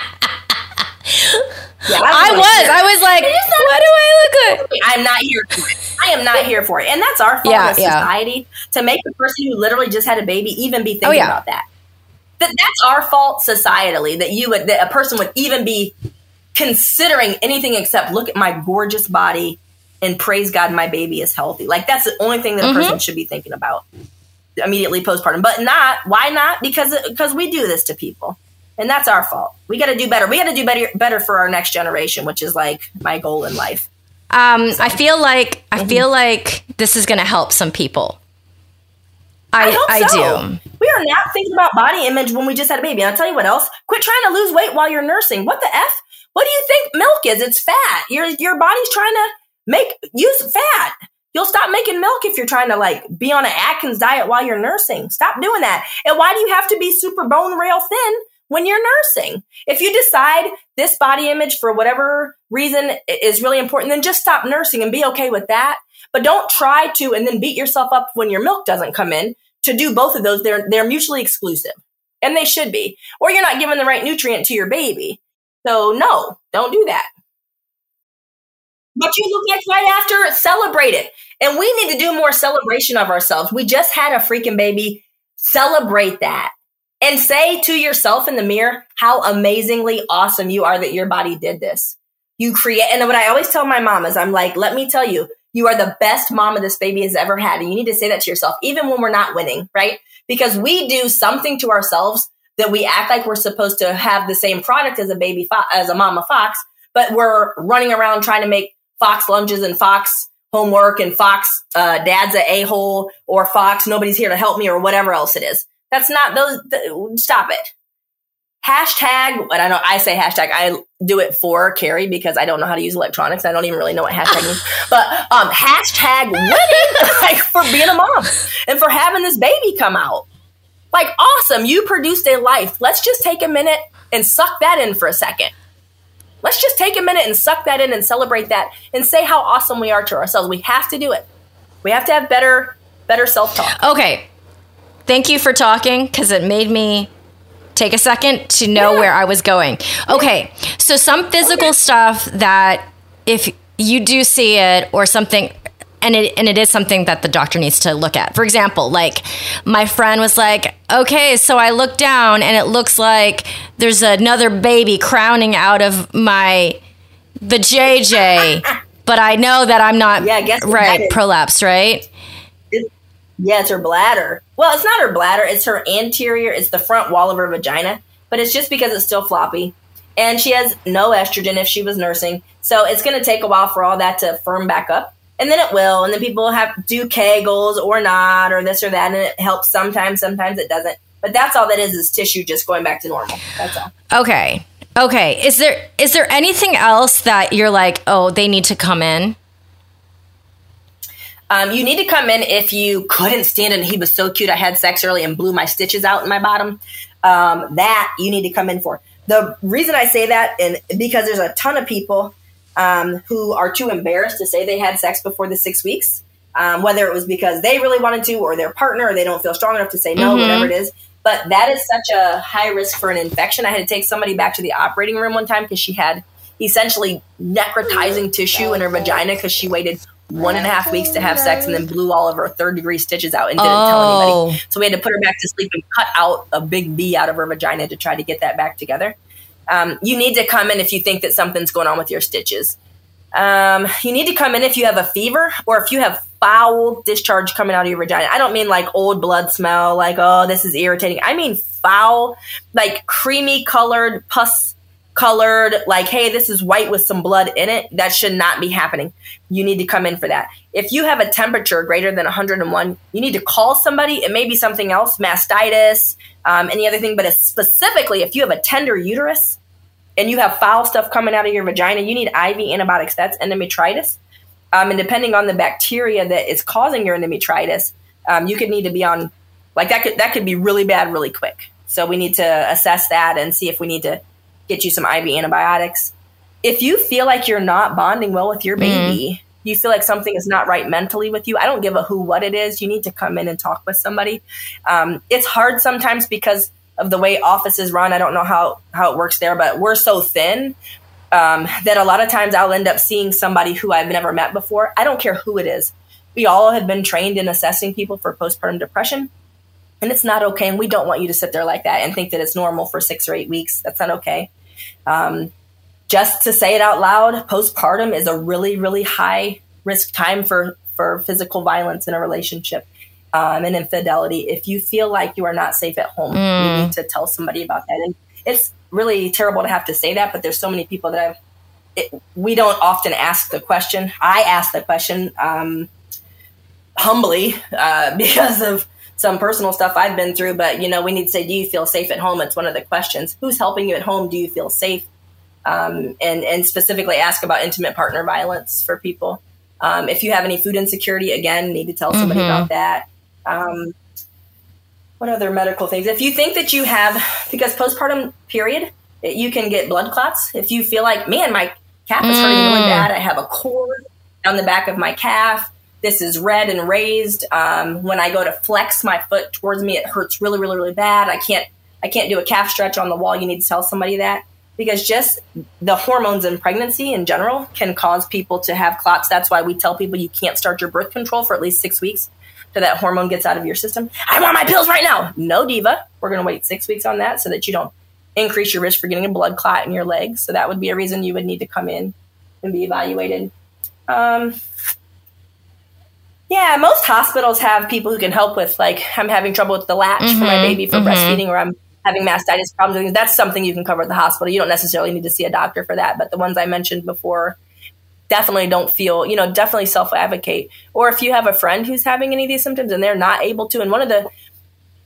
Yeah, I was. I was like, It is not- what do I look like? I'm not here for it. I am not here for it. And that's our fault Yeah, as yeah. society to make the person who literally just had a baby even be thinking Oh, yeah. about that. That that's our fault societally that you would that a person would even be considering anything except look at my gorgeous body and praise God my baby is healthy. Like that's the only thing that a Mm-hmm. person should be thinking about immediately postpartum. But not why not? Because because we do this to people. And that's our fault. We got to do better. We got to do better better for our next generation, which is like my goal in life. Um, I feel like I Mm-hmm. feel like this is going to help some people. I hope I, so. do. We are not thinking about body image when we just had a baby. And I'll tell you what else. Quit trying to lose weight while you're nursing. What the F? What do you think milk is? It's fat. Your your body's trying to make use fat. You'll stop making milk if you're trying to like be on an Atkins diet while you're nursing. Stop doing that. And why do you have to be super bone rail thin when you're nursing? If you decide this body image for whatever reason is really important, then just stop nursing and be okay with that. But don't try to and then beat yourself up when your milk doesn't come in. To do both of those, they're they're mutually exclusive. And they should be. Or you're not giving the right nutrient to your baby. So no, don't do that. But you look like right after, celebrate it. And we need to do more celebration of ourselves. We just had a freaking baby. Celebrate that. And say to yourself in the mirror how amazingly awesome you are that your body did this. You create, and what I always tell my mom is I'm like, let me tell you, you are the best mama this baby has ever had. And you need to say that to yourself, even when we're not winning, right? Because we do something to ourselves that we act like we're supposed to have the same product as a baby, fo- as a mama fox, but we're running around trying to make fox lunches and fox homework and fox uh, dad's a a-hole or fox nobody's here to help me or whatever else it is. That's not those th- stop it. Hashtag and i know i say hashtag i do it for Kerry because i don't know how to use electronics. I don't even really know what hashtag means. <laughs> But um hashtag winning like for being a mom and for having this baby come out. Like awesome. You produced a life. Let's just take a minute and suck that in for a second Let's just take a minute and suck that in and celebrate that and say how awesome we are to ourselves. We have to do it. We have to have better better self-talk. Okay. Thank you for talking because it made me take a second to know Yeah. where I was going. Okay. So, some physical Okay. stuff that if you do see it or something, and it, and it is something that the doctor needs to look at. For example, like my friend was like, okay, so I look down and it looks like there's another baby crowning out of my the JJ, <laughs> but I know that I'm not Yeah, guess right prolapse, right? Yeah, it's her bladder. Well, it's not her bladder, it's her anterior, it's the front wall of her vagina, but it's just because it's still floppy. And she has no estrogen if she was nursing. So it's going to take a while for all that to firm back up. And then it will. And then people have do Kegels or not, or this or that. And it helps sometimes, sometimes it doesn't. But that's all that is, is tissue just going back to normal. That's all. Okay. Okay. Is there is there anything else that you're like, oh, they need to come in? Um, you need to come in if you couldn't stand it and he was so cute. I had sex early and blew my stitches out in my bottom. Um, that you need to come in for. The reason I say that, and because there's a ton of people um, who are too embarrassed to say they had sex before the six weeks, um, whether it was because they really wanted to or their partner, or they don't feel strong enough to say no, Mhm. whatever it is. But that is such a high risk for an infection. I had to take somebody back to the operating room one time because she had essentially necrotizing tissue in her vagina because she waited one and a half weeks to have sex and then blew all of her third degree stitches out and didn't tell Oh. anybody. So we had to put her back to sleep and cut out a big B out of her vagina to try to get that back together. Um, you need to come in if you think that something's going on with your stitches. Um, you need to come in if you have a fever or if you have foul discharge coming out of your vagina. I don't mean like old blood smell, like, oh, this is irritating. I mean foul, like creamy colored, pus colored, like, hey, this is white with some blood in it. That should not be happening. You need to come in for that. If you have a temperature greater than 101, you need to call somebody. It may be something else, mastitis, um, any other thing, but specifically if you have a tender uterus, and you have foul stuff coming out of your vagina, you need IV antibiotics. That's endometritis. Um, and depending on the bacteria that is causing your endometritis, um, you could need to be on like that. Could that could be really bad really quick. So we need to assess that and see if we need to get you some IV antibiotics. If you feel like you're not bonding well with your baby, you feel like something is not right mentally with you. I don't give a who what it is. You need to come in and talk with somebody. Um, it's hard sometimes because of the way offices run. I don't know how how it works there, but we're so thin um, that a lot of times I'll end up seeing somebody who I've never met before. I don't care who it is. We all have been trained in assessing people for postpartum depression, and it's not okay. And we don't want you to sit there like that and think that it's normal for six or eight weeks. That's not okay. Um, just to say it out loud, postpartum is a really, really high risk time for for physical violence in a relationship um, and infidelity. If you feel like you are not safe at home, Mm. you need to tell somebody about that. And it's really terrible to have to say that, but there's so many people that I've. It, we don't often ask the question. I ask the question um, humbly uh, <laughs> because of some personal stuff I've been through. But you know, we need to say, "Do you feel safe at home?" It's one of the questions. Who's helping you at home? Do you feel safe? Um, and and specifically ask about intimate partner violence for people Um, if you have any food insecurity, again, need to tell somebody Mm-hmm. about that. Um, what other medical things? If you think that you have, because postpartum period, it- you can get blood clots. If you feel like, man, my calf is hurting Mm. really bad, I have a cord down the back of my calf. This is red and raised. Um, when I go to flex my foot towards me, it hurts really, really, really bad. I can't, I can't do a calf stretch on the wall. You need to tell somebody that because just the hormones in pregnancy in general can cause people to have clots. That's why we tell people you can't start your birth control for at least six weeks till that hormone gets out of your system. I want my pills right now. No, diva. We're going to wait six weeks on that so that you don't increase your risk for getting a blood clot in your legs. So that would be a reason you would need to come in and be evaluated. Um, yeah, most hospitals have people who can help with like I'm having trouble with the latch for my baby for breastfeeding, or I'm having mastitis problems. That's something you can cover at the hospital. You don't necessarily need to see a doctor for that, but the ones I mentioned before definitely don't feel, you know, definitely self advocate. Or if you have a friend who's having any of these symptoms and they're not able to, and one of the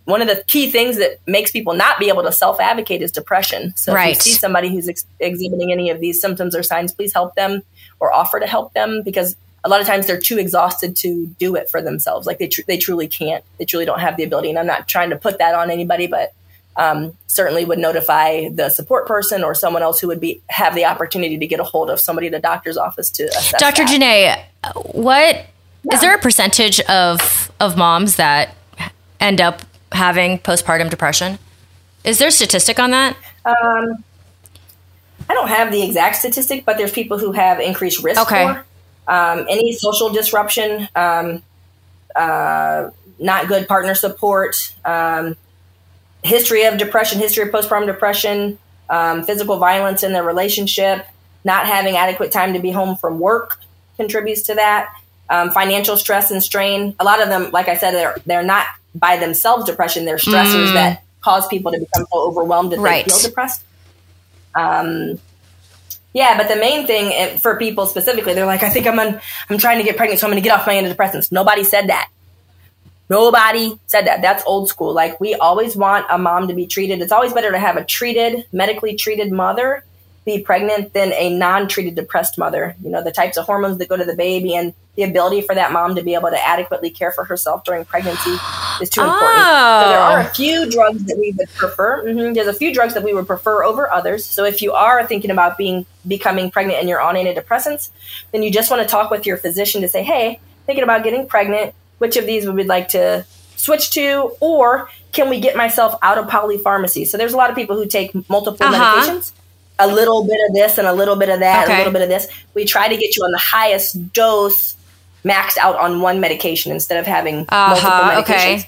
one of the key things that makes people not be able to self advocate is depression. So Right. if you see somebody who's ex- exhibiting any of these symptoms or signs, please help them or offer to help them because a lot of times they're too exhausted to do it for themselves. Like they tr- they truly can't. They truly don't have the ability. And I'm not trying to put that on anybody, but um, certainly would notify the support person or someone else who would be have the opportunity to get a hold of somebody at a doctor's office to assess Dr. that. Janae, what is there a percentage of of moms that end up having postpartum depression? Is there a statistic on that? Um, I don't have the exact statistic, but there's people who have increased risk Okay. for um, any social disruption, um, uh, not good partner support, um, history of depression, history of postpartum depression, um, physical violence in their relationship, not having adequate time to be home from work contributes to that. Um, financial stress and strain. A lot of them, like I said, they're they're not by themselves depression. They're stressors that cause people to become so overwhelmed that Right. they feel depressed. Um, yeah, but the main thing eh, for people specifically, they're like, I think I'm on, I'm trying to get pregnant, so I'm going to get off my antidepressants. Nobody said that. Nobody said that. That's old school. Like we always want a mom to be treated. It's always better to have a treated, medically treated mother be pregnant than a non-treated depressed mother. You know, the types of hormones that go to the baby and the ability for that mom to be able to adequately care for herself during pregnancy is too important. So there are a Oh. few drugs that we would prefer. hmm There's a few drugs that we would prefer over others. So if you are thinking about being becoming pregnant and you're on antidepressants, then you just want to talk with your physician to say, "Hey, thinking about getting pregnant. Which of these would we like to switch to, or can we get myself out of polypharmacy?" So there's a lot of people who take multiple Uh-huh. medications. A little bit of this and a little bit of that, Okay. a little bit of this. We try to get you on the highest dose, maxed out on one medication instead of having multiple Uh-huh, medications. okay.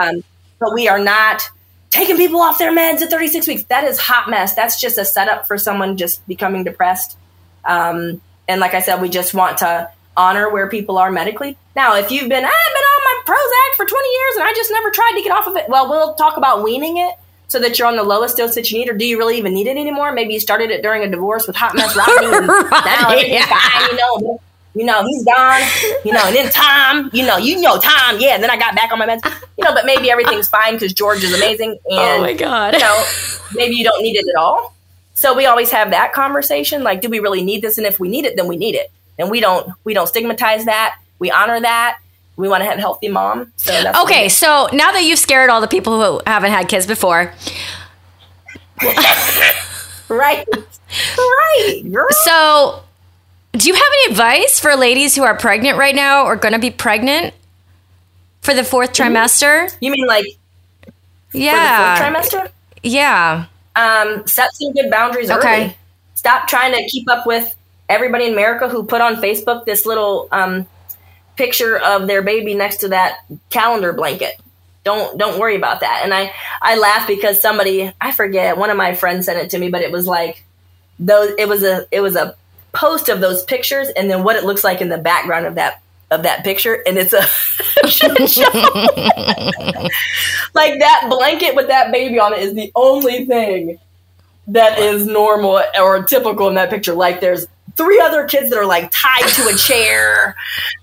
Um, but we are not taking people off their meds at 36 weeks. That is hot mess. That's just a setup for someone just becoming depressed. Um, and like I said, we just want to honor where people are medically. Now, if you've been, I've been on my Prozac for 20 years and I just never tried to get off of it. Well, we'll talk about weaning it so that you're on the lowest dose that you need, or do you really even need it anymore? Maybe you started it during a divorce with hot mess Rodney, and <laughs> now Right, everything's yeah. fine, you know. You know, he's gone. You know, and then Tom, you know, you know Tom, yeah. And then I got back on my meds. You know, but maybe everything's fine because George is amazing, <laughs> oh and Oh my God. you know, maybe you don't need it at all. So we always have that conversation. Like, do we really need this? And if we need it, then we need it. And we don't we don't stigmatize that. We honor that. We want to have a healthy mom. So that's Okay, so now that you've scared all the people who haven't had kids before, <laughs> right, right, girl. so do you have any advice for ladies who are pregnant right now or going to be pregnant for the fourth trimester? You mean like Yeah. for the fourth trimester? Yeah. um, set some good boundaries Okay. early. Stop trying to keep up with everybody in America who put on Facebook this little um, picture of their baby next to that calendar blanket. Don't don't worry about that. And I I laugh because somebody I forget one of my friends sent it to me, but it was like those it was a it was a post of those pictures and then what it looks like in the background of that of that picture and it's a <laughs> like that blanket with that baby on it is the only thing that is normal or typical in that picture. Like there's three other kids that are like tied to a chair.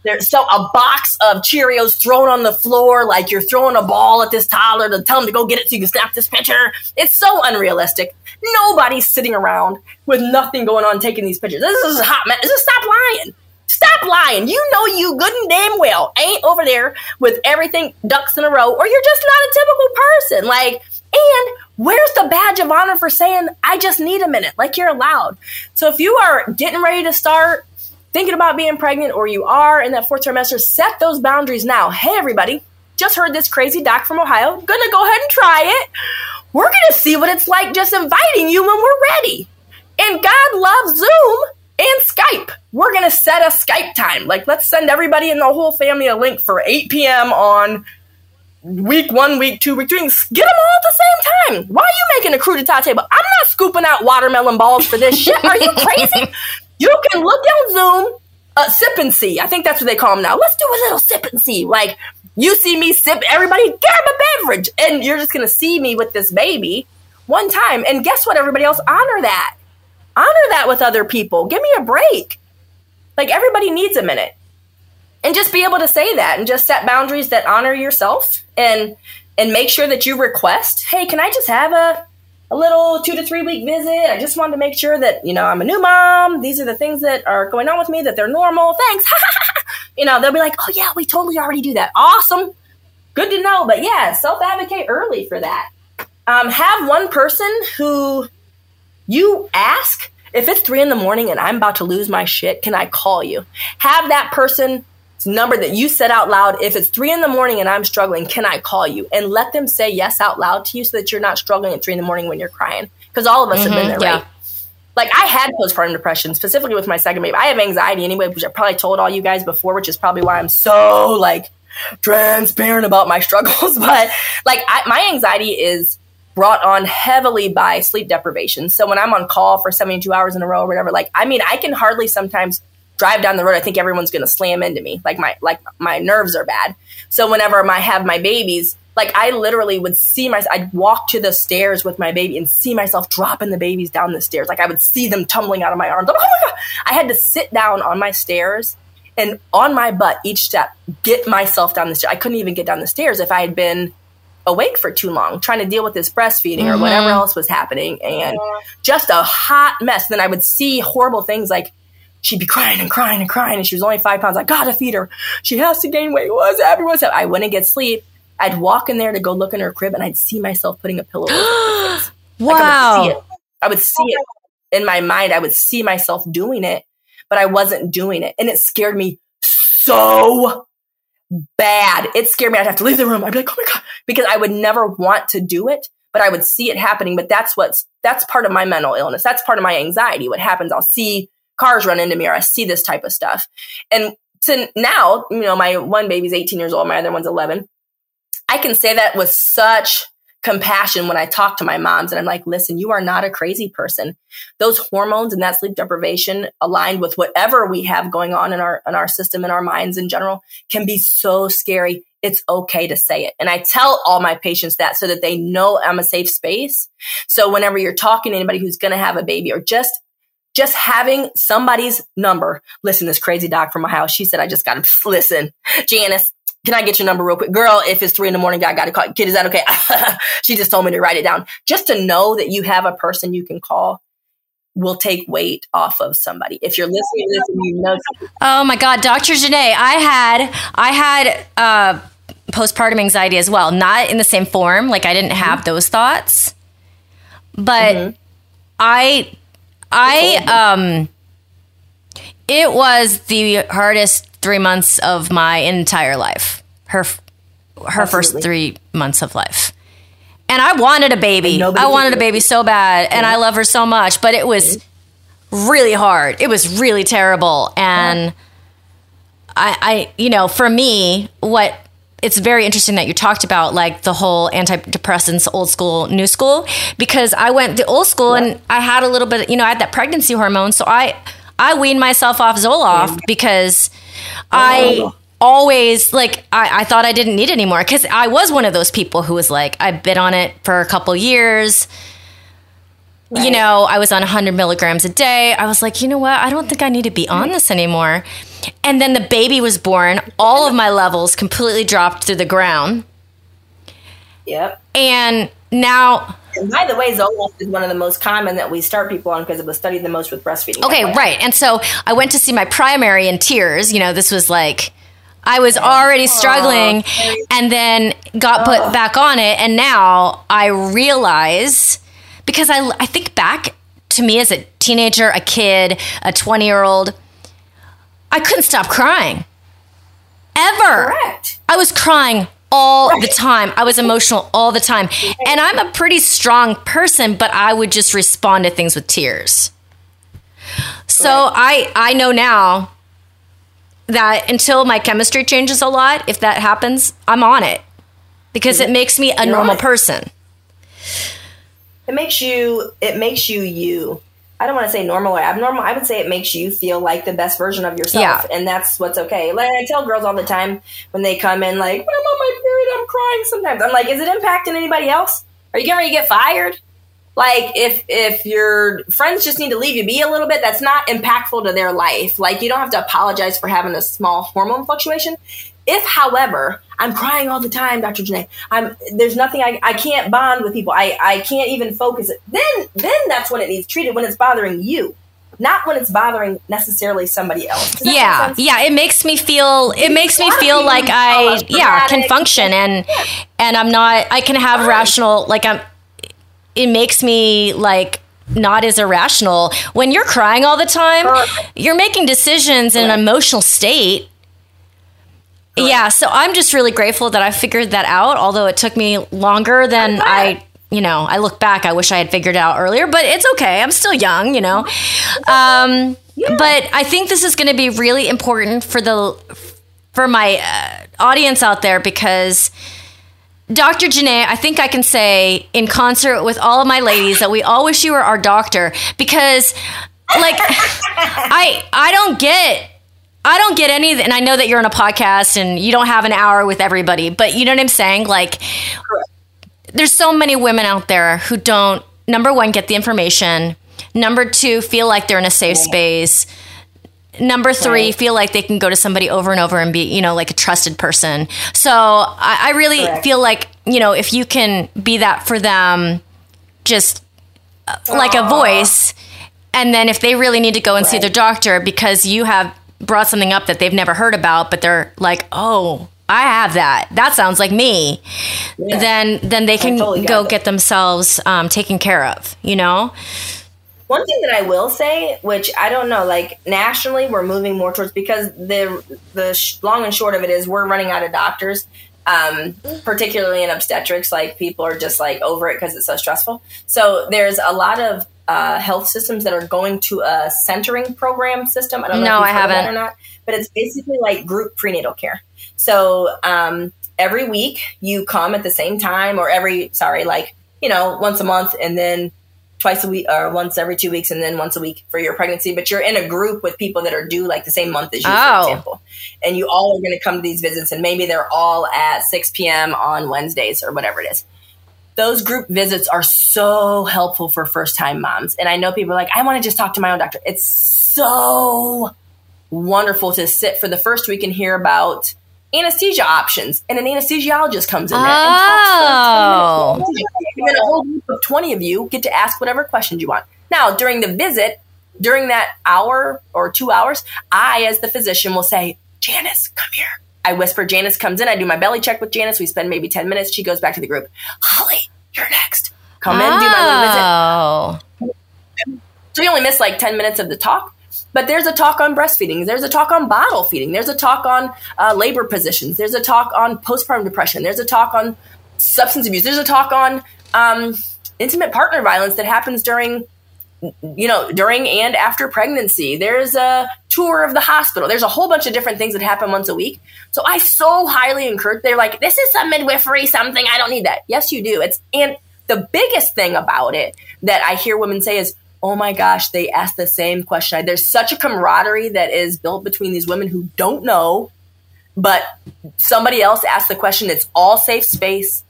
There's so a box of Cheerios thrown on the floor, like you're throwing a ball at this toddler to tell him to go get it so you can snap this picture. It's so unrealistic. Nobody's sitting around with nothing going on taking these pictures. This is hot man. Just stop lying. Stop Stop lying. You know you good and damn well ain't over there with everything ducks in a row, or you're just not a typical person. Like, and where's the badge of honor for saying, I just need a minute? Like, you're allowed. So if you are getting ready to start thinking about being pregnant, or you are in that fourth trimester, set those boundaries now. Hey, everybody, just heard this crazy doc from Ohio. Gonna go ahead and try it. We're gonna see what it's like just inviting you when we're ready. And God loves Zoom and Skype. We're gonna set a Skype time. Like, let's send everybody in the whole family a link for 8 p.m. on week one, week two, week three. Get them all at the same time. Why are you making a crudité table? I'm not scooping out watermelon balls for this shit. Are you <laughs> crazy? you can look down Zoom, uh, sip and see. I think that's what they call them now. Let's do a little sip and see. Like, you see me sip, everybody grab a beverage, and you're just gonna see me with this baby one time. And guess what? Everybody else honor that. Honor that with other people. Give me a break. Like everybody needs a minute. And just be able to say that and just set boundaries that honor yourself and and make sure that you request, hey, can I just have a a little two to three week visit. I just wanted to make sure that, you know, I'm a new mom. These are the things that are going on with me, that they're normal. Thanks. <laughs> you know, they'll be like, oh, yeah, we totally already do that. Awesome. Good to know. But yeah, self advocate early for that. Um, have one person who you ask if it's three in the morning and I'm about to lose my shit, can I call you? Have that person number that you said out loud. If it's three in the morning and I'm struggling, can I call you? And let them say yes out loud to you so that you're not struggling at three in the morning when you're crying. Because all of us mm-hmm, have been mm-hmm, there, yeah. right? Like I had postpartum depression, specifically with my second baby. I have anxiety anyway, which I probably told all you guys before, which is probably why I'm so like transparent about my <laughs> struggles. But like I, my anxiety is brought on heavily by sleep deprivation. So when I'm on call for 72 hours in a row or whatever, like, I mean, I can hardly sometimes drive down the road. I think everyone's going to slam into me. Like my, like my nerves are bad. So whenever I have my babies, like I literally would see my, I'd walk to the stairs with my baby and see myself dropping the babies down the stairs. Like I would see them tumbling out of my arms. Oh my God. I had to sit down on my stairs and on my butt each step, get myself down the stairs. I couldn't even get down the stairs if I had been awake for too long trying to deal with this breastfeeding mm-hmm. or whatever else was happening and just a hot mess. Then I would see horrible things like she'd be crying and crying and crying and she was only five pounds. I gotta feed her. She has to gain weight. What's happening? What's happening? I wouldn't get sleep. I'd walk in there to go look in her crib and I'd see myself putting a pillow over her <gasps> face. wow. Like I, would I would see it in my mind. I would see myself doing it, but I wasn't doing it. And it scared me so bad. It scared me. I'd have to leave the room. I'd be like, oh my God, because I would never want to do it, but I would see it happening. But that's what's, that's part of my mental illness. That's part of my anxiety. What happens, I'll see cars run into me or I see this type of stuff. And to now, you know, my one baby's 18 years old, my other one's 11. I can say that with such compassion when I talk to my moms and I'm like, listen, you are not a crazy person. Those hormones and that sleep deprivation aligned with whatever we have going on in our in our system in our minds in general can be so scary. It's okay to say it. And I tell all my patients that so that they know I'm a safe space. So whenever you're talking to anybody who's going to have a baby or just just having somebody's number. Listen, this crazy doc from my house, she said, I just got to <laughs> listen. Janice, can I get your number real quick? Girl, if it's three in the morning, I got to call. Kid, is that okay? <laughs> she just told me to write it down. Just to know that you have a person you can call will take weight off of somebody. If you're listening to this and you know. Oh my God, Dr. Janae, I had, I had, uh, postpartum anxiety as well. Not in the same form. Like I didn't have mm-hmm. those thoughts, but mm-hmm. I, I, um, it was the hardest three months of my entire life. Her her Absolutely. first three months of life. And I wanted a baby. I wanted a baby so bad, and I love her so much. But it was really hard. It was really terrible, and I, I, you know, for me, what it's very interesting that you talked about like the whole antidepressants, old school, new school, because I went the old school and I had a little bit, you know, I had that pregnancy hormone, so I I weaned myself off Zoloft because I always like I, I thought I didn't need it anymore because I was one of those people who was like I've been on it for a couple years. Right. You know, I was on 100 milligrams a day. I was like, you know what? I don't think I need to be on mm-hmm. this anymore. And then the baby was born. All of my levels completely dropped to the ground. Yep. And now And by the way, Zoloft is one of the most common that we start people on because it was studied the most with breastfeeding. Okay, right. And so I went to see my primary in tears. You know, this was like I was already struggling and then got put back on it. And now I realize because I, I think back to me as a teenager, a kid, a 20 year old, I couldn't stop crying. Ever. Correct. I was crying all the time. I was emotional all the time. And I'm a pretty strong person, but I would just respond to things with tears. So I I know now that until my chemistry changes a lot, if that happens, I'm on it. Because it mm-hmm. makes me a You're normal it. person. It makes you. It makes you you. I don't want to say normal or abnormal. I would say it makes you feel like the best version of yourself, Yeah. and that's what's okay. Like I tell girls all the time when they come in, like, "When I'm on my period, I'm crying." Sometimes I'm like, "Is it impacting anybody else? Are you getting ready to get fired?" Like if if your friends just need to leave you be a little bit, that's not impactful to their life. Like you don't have to apologize for having a small hormone fluctuation. If, however, I'm crying all the time, Dr. Janae, I'm there's nothing I, I can't bond with people. I, I can't even focus. Then then that's when it needs treated when it's bothering you, not when it's bothering necessarily somebody else. Does that make Yeah, yeah. It makes me feel. It makes me feel like I, yeah, can function and and I'm not. I can have rational. Like I'm. It makes me like not as irrational when you're crying all the time. Correct. You're making decisions in an emotional state. Yeah, so I'm just really grateful that I figured that out. Although it took me longer than I. You know, I look back. I wish I had figured it out earlier, but it's okay. I'm still young. You know. Um, But I think this is going to be really important for the for my uh, audience out there because Dr. Janae, I think I can say in concert with all of my ladies that we all wish you were our doctor because like <laughs> I I don't get I don't get any and I know that you're on a podcast and you don't have an hour with everybody, but you know what I'm saying? Like there's so many women out there who don't number one get the information number two feel like they're in a safe space number three Right. feel like they can go to somebody over and over and be you know like a trusted person so i, I really Correct. feel like you know if you can be that for them just uh, like a voice and then if they really need to go and see Right. their doctor because you have brought something up that they've never heard about but they're like oh i have that that sounds like me Yeah. then then they can totally go get themselves um, taken care of you know One thing that I will say, which I don't know, like nationally, we're moving more towards because the the sh- long and short of it is we're running out of doctors, um, particularly in obstetrics. Like people are just like over it because it's so stressful. So there's a lot of uh, health systems that are going to a centering program system. I don't know No, if I haven't. or not, but it's basically like group prenatal care. So um, every week you come at the same time, or every sorry, like you know once a month, and then twice a week or once every two weeks and then once a week for your pregnancy but you're in a group with people that are due like the same month as you Oh. for example and you all are going to come to these visits and maybe they're all at 6 p.m on wednesdays or whatever it is those group visits are so helpful for first time moms and i know people are like i want to just talk to my own doctor it's so wonderful to sit for the first week and hear about anesthesia options and an anesthesiologist comes in there and talks 20. And then a whole group of 20 of you get to ask whatever questions you want. Now, during the visit, during that hour or two hours, I, as the physician, will say, Janice, come here. I whisper, Janice comes in. I do my belly check with Janice. We spend maybe 10 minutes. She goes back to the group. Holly, you're next. Come in, do my little visit. oh So you only miss like 10 minutes of the talk. But there's a talk on breastfeeding. There's a talk on bottle feeding. There's a talk on uh, labor positions. There's a talk on postpartum depression. There's a talk on substance abuse. There's a talk on um, intimate partner violence that happens during, you know, during and after pregnancy. There's a tour of the hospital. There's a whole bunch of different things that happen once a week. So I so highly encourage. They're like, this is some midwifery something. I don't need that. Yes, you do. It's and the biggest thing about it that I hear women say is, oh my gosh, they ask the same question. There's such a camaraderie that is built between these women who don't know, but somebody else asked the question. It's all safe space.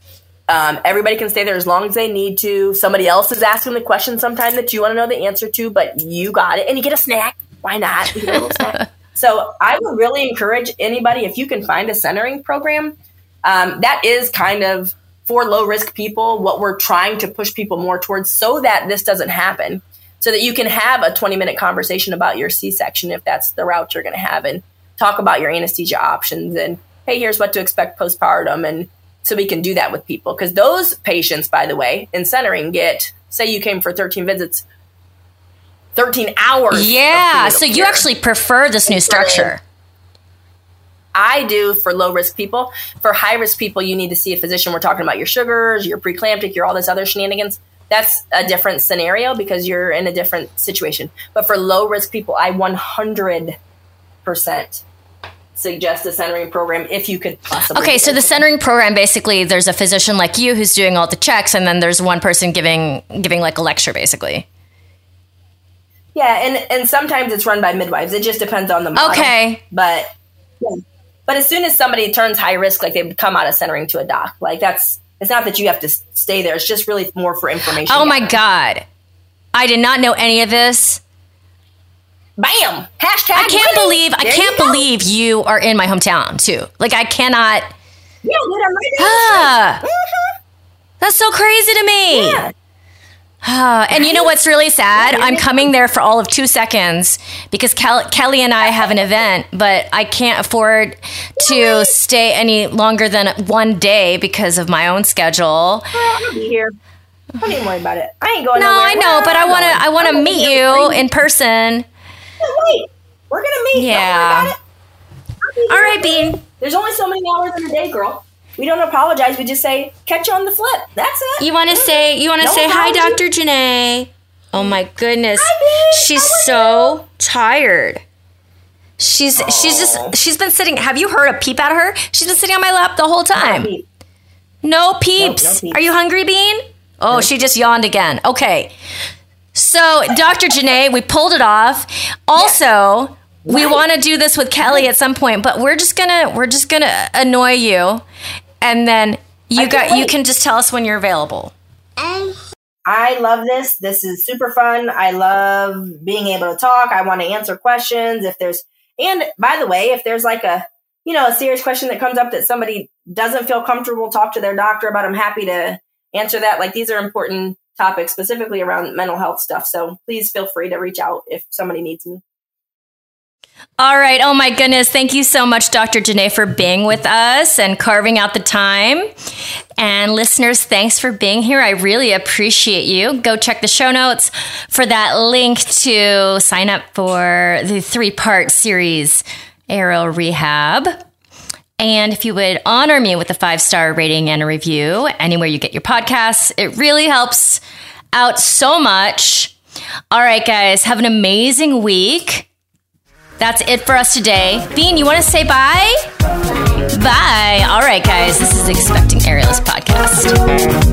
Um, everybody can stay there as long as they need to. Somebody else is asking the question sometime that you want to know the answer to, but you got it. And you get a snack. Why not? You get a little <laughs> snack. So I would really encourage anybody, if you can find a centering program, um, that is kind of for low risk people what we're trying to push people more towards so that this doesn't happen. So that you can have a 20 minute conversation about your C section if that's the route you're going to have and talk about your anesthesia options and hey, here's what to expect postpartum. And so we can do that with people because those patients, by the way, in centering get, say you came for 13 visits, 13 hours. Yeah. So you care. actually prefer this new structure. I do for low risk people. For high risk people, you need to see a physician. We're talking about your sugars, your preeclamptic, your all this other shenanigans. That's a different scenario because you're in a different situation. But for low risk people, I 100% suggest a centering program if you could possibly. Okay, so the centering program basically there's a physician like you who's doing all the checks and then there's one person giving giving like a lecture basically. Yeah, and and sometimes it's run by midwives. It just depends on the model. Okay. but yeah. but as soon as somebody turns high risk, like they come out of centering to a doc, like that's it's not that you have to stay there. It's just really more for information. Oh my gathering. god. I did not know any of this. Bam! Hashtag. I can't winning. believe I There you can't believe you are in my hometown too. Like I cannot Yeah, dude, I'm right there. ah, Mhm. that's so crazy to me. Yeah. Ah, and you know what's really sad? I'm coming there for all of two seconds because Kel- Kelly and I have an event, but I can't afford to stay any longer than one day because of my own schedule. I'll be here. Don't even worry about it. I ain't going No, nowhere. I know, but I want to. I want to meet you in person. Wait, we're gonna meet. Yeah. about it. I'll be All right, Bean. There's only so many hours in a day, girl. We don't apologize. We just say catch you on the flip. That's it. You want to say? You want to No say hi. Dr. Janae? Oh my goodness, Hi, Bean. she's so tired. She's she's just she's been sitting. Have you heard a peep out of her? She's been sitting on my lap the whole time. No peeps. no peeps. Are you hungry, Bean? Oh, she just yawned again. Okay. So, Dr. Janae, we pulled it off. Also, we Right. want to do this with Kelly at some point, but we're just gonna we're just gonna annoy you, and then you I got you can just tell us when you're available. I love this. This is super fun. I love being able to talk. I want to answer questions. If there's, and by the way, if there's like a, you know, a serious question that comes up that somebody doesn't feel comfortable talk to their doctor about, I'm happy to answer that. Like these are important topics specifically around mental health stuff. So please feel free to reach out if somebody needs me. All right. Oh my goodness. Thank you so much, Dr. Janae, for being with us and carving out the time. And listeners, thanks for being here. I really appreciate you. Go check the show notes for that link to sign up for the three part series, Aerial Rehab. And if you would honor me with a five star rating and a review anywhere you get your podcasts, it really helps out so much. All right, guys, have an amazing week. That's it for us today. Bean, you want to say bye? Bye. All right, guys. This is Expecting Aerialist podcast.